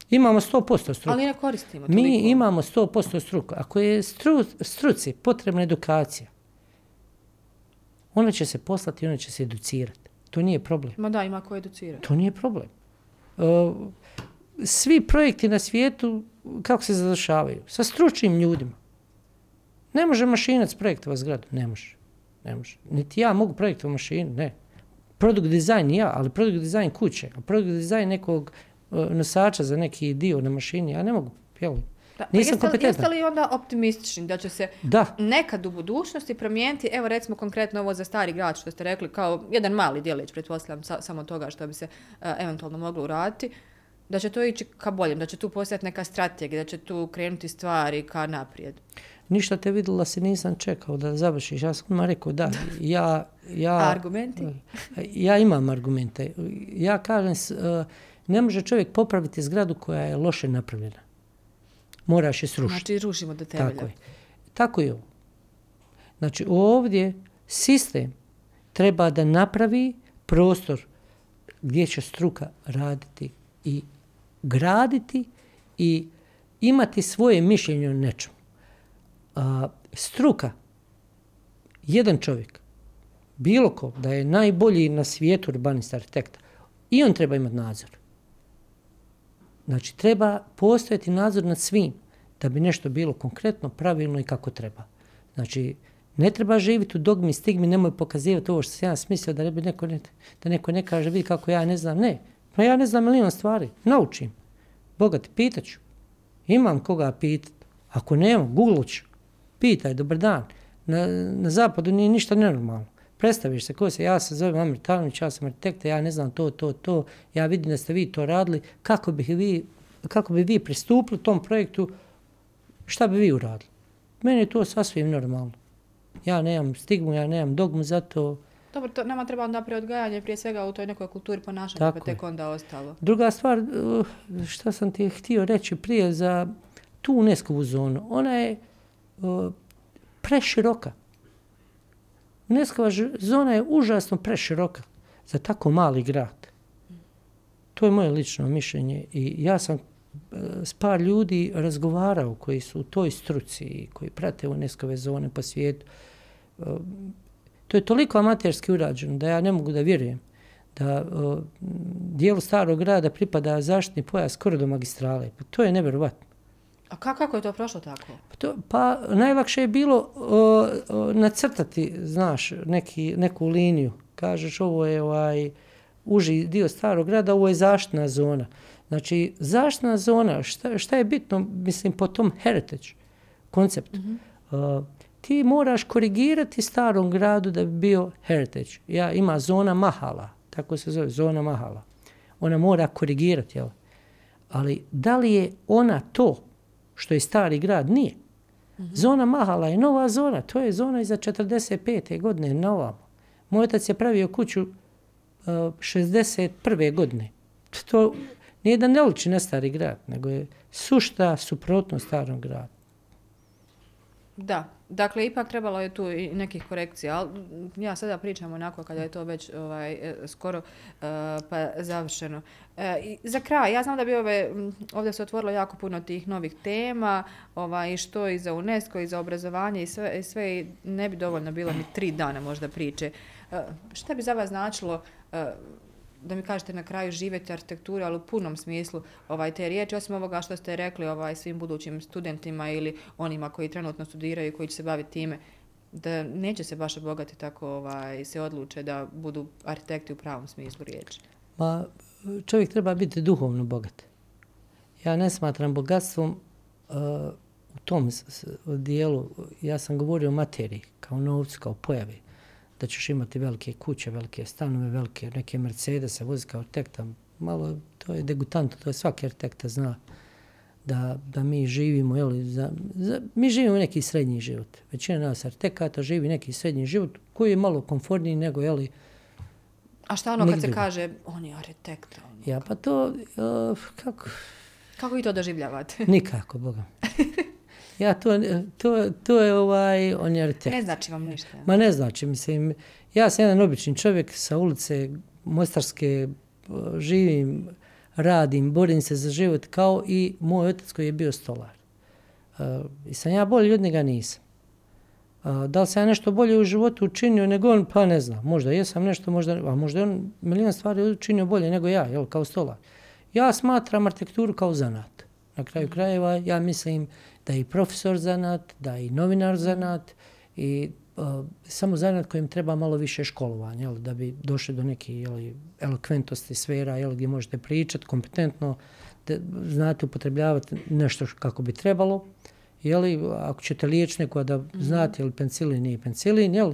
Imamo 100% struku. Ali ne koristimo toliko. Mi imamo 100% struku. Ako je stru, struci potrebna edukacija, ona će se poslati i ona će se educirati. To nije problem. Ma da, ima ko educirati. To nije problem. Uh, svi projekti na svijetu, kako se završavaju? Sa stručnim ljudima. Ne može mašinac projektovati zgradu. Ne može. Ne može. Niti ja mogu projektovati mašinu. Ne. Produkt dizajn ja, ali produkt dizajn kuće. A produkt dizajn nekog uh, nosača za neki dio na mašini. Ja ne mogu. Jel? Da, Nisam pa jeste, jeste li onda optimistični da će se da. nekad u budućnosti promijeniti, evo recimo konkretno ovo za stari grad što ste rekli, kao jedan mali dijelić, pretpostavljam sa, samo toga što bi se uh, eventualno moglo uraditi, da će to ići ka boljem, da će tu postojati neka strategija, da će tu krenuti stvari ka naprijed. Ništa te vidjela se nisam čekao da završiš. Ja sam rekao da, ja... ja argumenti? Ja imam argumente. Ja kažem, uh, ne može čovjek popraviti zgradu koja je loše napravljena moraš je srušiti. Znači, rušimo do temelja. Tako je. Tako je ovo. Znači, ovdje sistem treba da napravi prostor gdje će struka raditi i graditi i imati svoje mišljenje o nečemu. A, struka, jedan čovjek, bilo ko da je najbolji na svijetu urbanista arhitekta, i on treba imati nadzor. Znači, treba postojati nadzor nad svim da bi nešto bilo konkretno, pravilno i kako treba. Znači, ne treba živjeti u dogmi, stigmi, nemoj pokazivati ovo što se ja smislio da ne bi neko ne, da neko ne kaže, vidi kako ja ne znam. Ne, pa ja ne znam milion stvari, naučim. Boga ti pitaću. Imam koga pitat. Ako nema, google ću. Pitaj, dobar dan. Na, na zapadu nije ništa nenormalno. Predstaviš se ko se, ja se zovem Amir Tanović, ja sam arhitekta, ja ne znam to, to, to, ja vidim da ste vi to radili, kako, bih vi, kako bi vi pristupili tom projektu, šta bi vi uradili? Meni je to sasvim normalno. Ja nemam stigmu, ja nemam dogmu za to. Dobro, to nama treba onda preodgajanje prije svega u toj nekoj kulturi ponašanja, pa tek onda ostalo. Druga stvar, uh, šta sam ti htio reći prije za tu UNESCO zonu, ona je uh, preširoka. UNESCO zona je užasno preširoka za tako mali grad. To je moje lično mišljenje i ja sam uh, s par ljudi razgovarao koji su u toj struci, koji prate UNESCO zone po svijetu. To je toliko amaterski urađeno da ja ne mogu da vjerujem da uh, dijelu starog grada pripada zaštitni pojas skoro do magistrale. Pa to je nevjerovatno. A kako je to prošlo tako? Pa, to, pa najlakše je bilo uh, uh, nacrtati, znaš, neki, neku liniju. Kažeš ovo je ovaj uži dio starog grada, ovo je zaštitna zona. Znači, zaštitna zona, šta, šta je bitno, mislim, po tom heritage konceptu? Mm -hmm. uh, ti moraš korigirati starom gradu da bi bio heritage. Ja, ima zona mahala, tako se zove, zona mahala. Ona mora korigirati, jel? Ali da li je ona to što je stari grad? Nije. Mm -hmm. Zona mahala je nova zona, to je zona iza 45. godine, nova. Moj otac je pravio kuću uh, 61. godine. To nije da ne liči na stari grad, nego je sušta suprotno starom gradu. Da, dakle, ipak trebalo je tu i nekih korekcija, ali ja sada pričam onako kada je to već ovaj, e, skoro uh, pa završeno. E, i za kraj, ja znam da bi ove, ovdje se otvorilo jako puno tih novih tema, ovaj, što i za UNESCO, i za obrazovanje, i sve, i sve ne bi dovoljno bilo ni tri dana možda priče. Uh, šta bi za vas značilo uh, da mi kažete na kraju živjeti arhitekturu, ali u punom smislu ovaj, te riječi, osim ovoga što ste rekli ovaj, svim budućim studentima ili onima koji trenutno studiraju i koji će se baviti time, da neće se baš obogati tako ovaj, se odluče da budu arhitekti u pravom smislu riječi? Ma, čovjek treba biti duhovno bogat. Ja ne smatram bogatstvom uh, u tom dijelu, ja sam govorio o materiji, kao novcu, kao pojavi da ćeš imati velike kuće, velike stanove, velike neke Mercedes, vozi kao arhitekta. Malo to je degutantno, to je svaki arhitekta zna da, da mi živimo, jeli, za, za, mi živimo neki srednji život. Većina nas arhitekata živi neki srednji život koji je malo konforniji nego, jeli, A šta ono kad se kaže, on je arhitekt? Ono, ja, pa to, uh, kako... Kako vi to doživljavate? Nikako, Boga. Ja, to, to, to je ovaj, on je arhitekt. Ne znači vam ništa. Ma ne znači, mislim, ja sam jedan obični čovjek sa ulice Mostarske, živim, radim, borim se za život kao i moj otac koji je bio stolar. Uh, I sam ja bolji od njega nisam. Uh, da li sam ja nešto bolje u životu učinio nego on, pa ne znam. Možda jesam nešto, možda, a možda on milijon stvari učinio bolje nego ja, jel, kao stolar. Ja smatram arhitekturu kao zanat. Na kraju krajeva ja mislim da je i profesor zanat, da je i novinar zanat i uh, samo zanat kojim treba malo više školovanja, jel, da bi došli do neke jel, elokventosti sfera jel, gdje možete pričati kompetentno, da znate upotrebljavati nešto kako bi trebalo. Jel, ako ćete liječniku da mhm. znate jel pencilin nije pencilin, jel,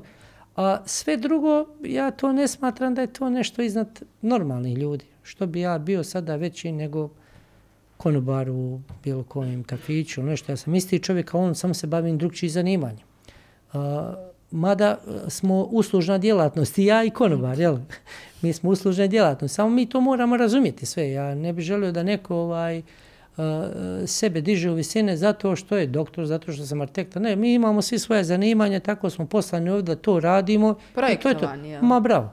a sve drugo, ja to ne smatram da je to nešto iznad normalnih ljudi. Što bi ja bio sada veći nego konobar u bilo kojem kafiću, nešto. Ja sam isti čovjek, a on samo se bavim drugčiji zanimanjem. Uh, mada smo uslužna djelatnost, i ja i konobar, jel? Mi smo uslužna djelatnost, samo mi to moramo razumjeti sve. Ja ne bih želio da neko ovaj, uh, sebe diže u visine zato što je doktor, zato što sam arhitekta. Ne, mi imamo svi svoje zanimanje, tako smo poslani ovdje da to radimo. Projektovanje, ja. Ma bravo.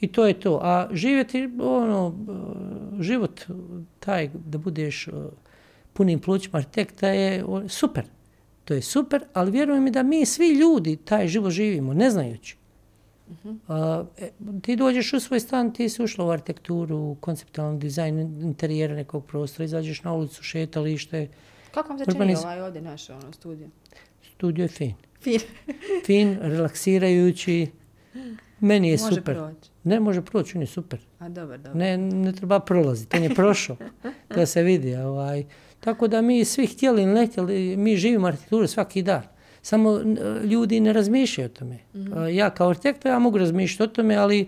I to je to. A živjeti, ono, život taj da budeš punim plućima arhitekta je super. To je super, ali vjerujem mi da mi svi ljudi taj život živimo, ne znajući. Uh -huh. E, ti dođeš u svoj stan, ti si ušla u arhitekturu, konceptualni dizajn interijera nekog prostora, izađeš na ulicu, šetalište. Kako vam se čini ovaj ovdje naš ono, studio? Studio je fin. Fin. fin, relaksirajući. Meni je može super. Proći. Ne može proći, on je super. A dobro, dobro. Ne, ne treba prolaziti, on je prošao. to se vidi. Ovaj. Tako da mi svi htjeli ili ne htjeli, mi živimo arhitekturu svaki dan. Samo ljudi ne razmišljaju o tome. A, Ja kao arhitekta ja mogu razmišljati o tome, ali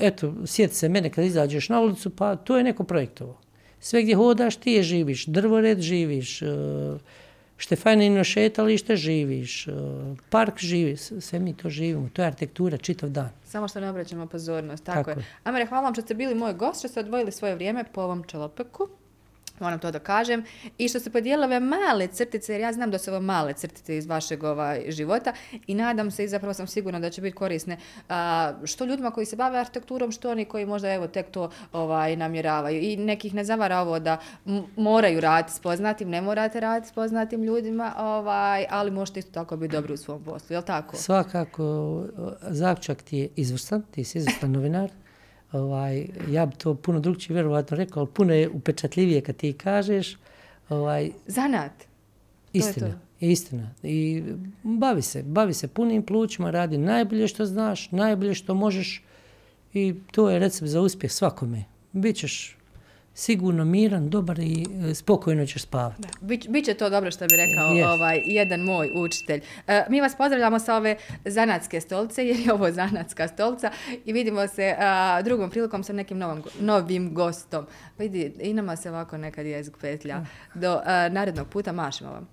eto, sjeti se mene kad izađeš na ulicu, pa to je neko projektovo. Sve gdje hodaš ti je živiš, drvored živiš, e, Štefanino šetalište živiš, e, park živi, sve mi to živimo, to je arhitektura čitav dan. Samo što ne obraćamo pozornost, tako, Tako je. je. Amere, hvala vam što ste bili moj gost, što ste odvojili svoje vrijeme po ovom čelopeku. Moram to da kažem. I što se podijela ove male crtice, jer ja znam da su ovo male crtice iz vašeg ovaj, života i nadam se i zapravo sam sigurna da će biti korisne a, što ljudima koji se bave arhitekturom, što oni koji možda evo tek to ovaj, namjeravaju. I nekih ne zavara ovo da moraju raditi s poznatim, ne morate raditi s poznatim ljudima, ovaj, ali možete isto tako biti dobri u svom poslu, je li tako? Svakako, Zavčak ti je izvrstan, ti si izvrstan novinar. Ovaj, ja bi to puno drugčije vjerovatno rekao, ali puno je upečatljivije kad ti kažeš. Ovaj, Zanat. istina, to. istina. I bavi se, bavi se punim plućima, radi najbolje što znaš, najbolje što možeš i to je recept za uspjeh svakome. Bićeš sigurno miran, dobar i e, spokojno ćeš spavati. Da, bić, biće to dobro što bi rekao Jest. ovaj, jedan moj učitelj. E, mi vas pozdravljamo sa ove zanatske stolice, jer je ovo zanatska stolca i vidimo se a, drugom prilikom sa nekim novom, novim gostom. Vidi, i nama se ovako nekad jezik petlja. Do a, narednog puta mašimo vam.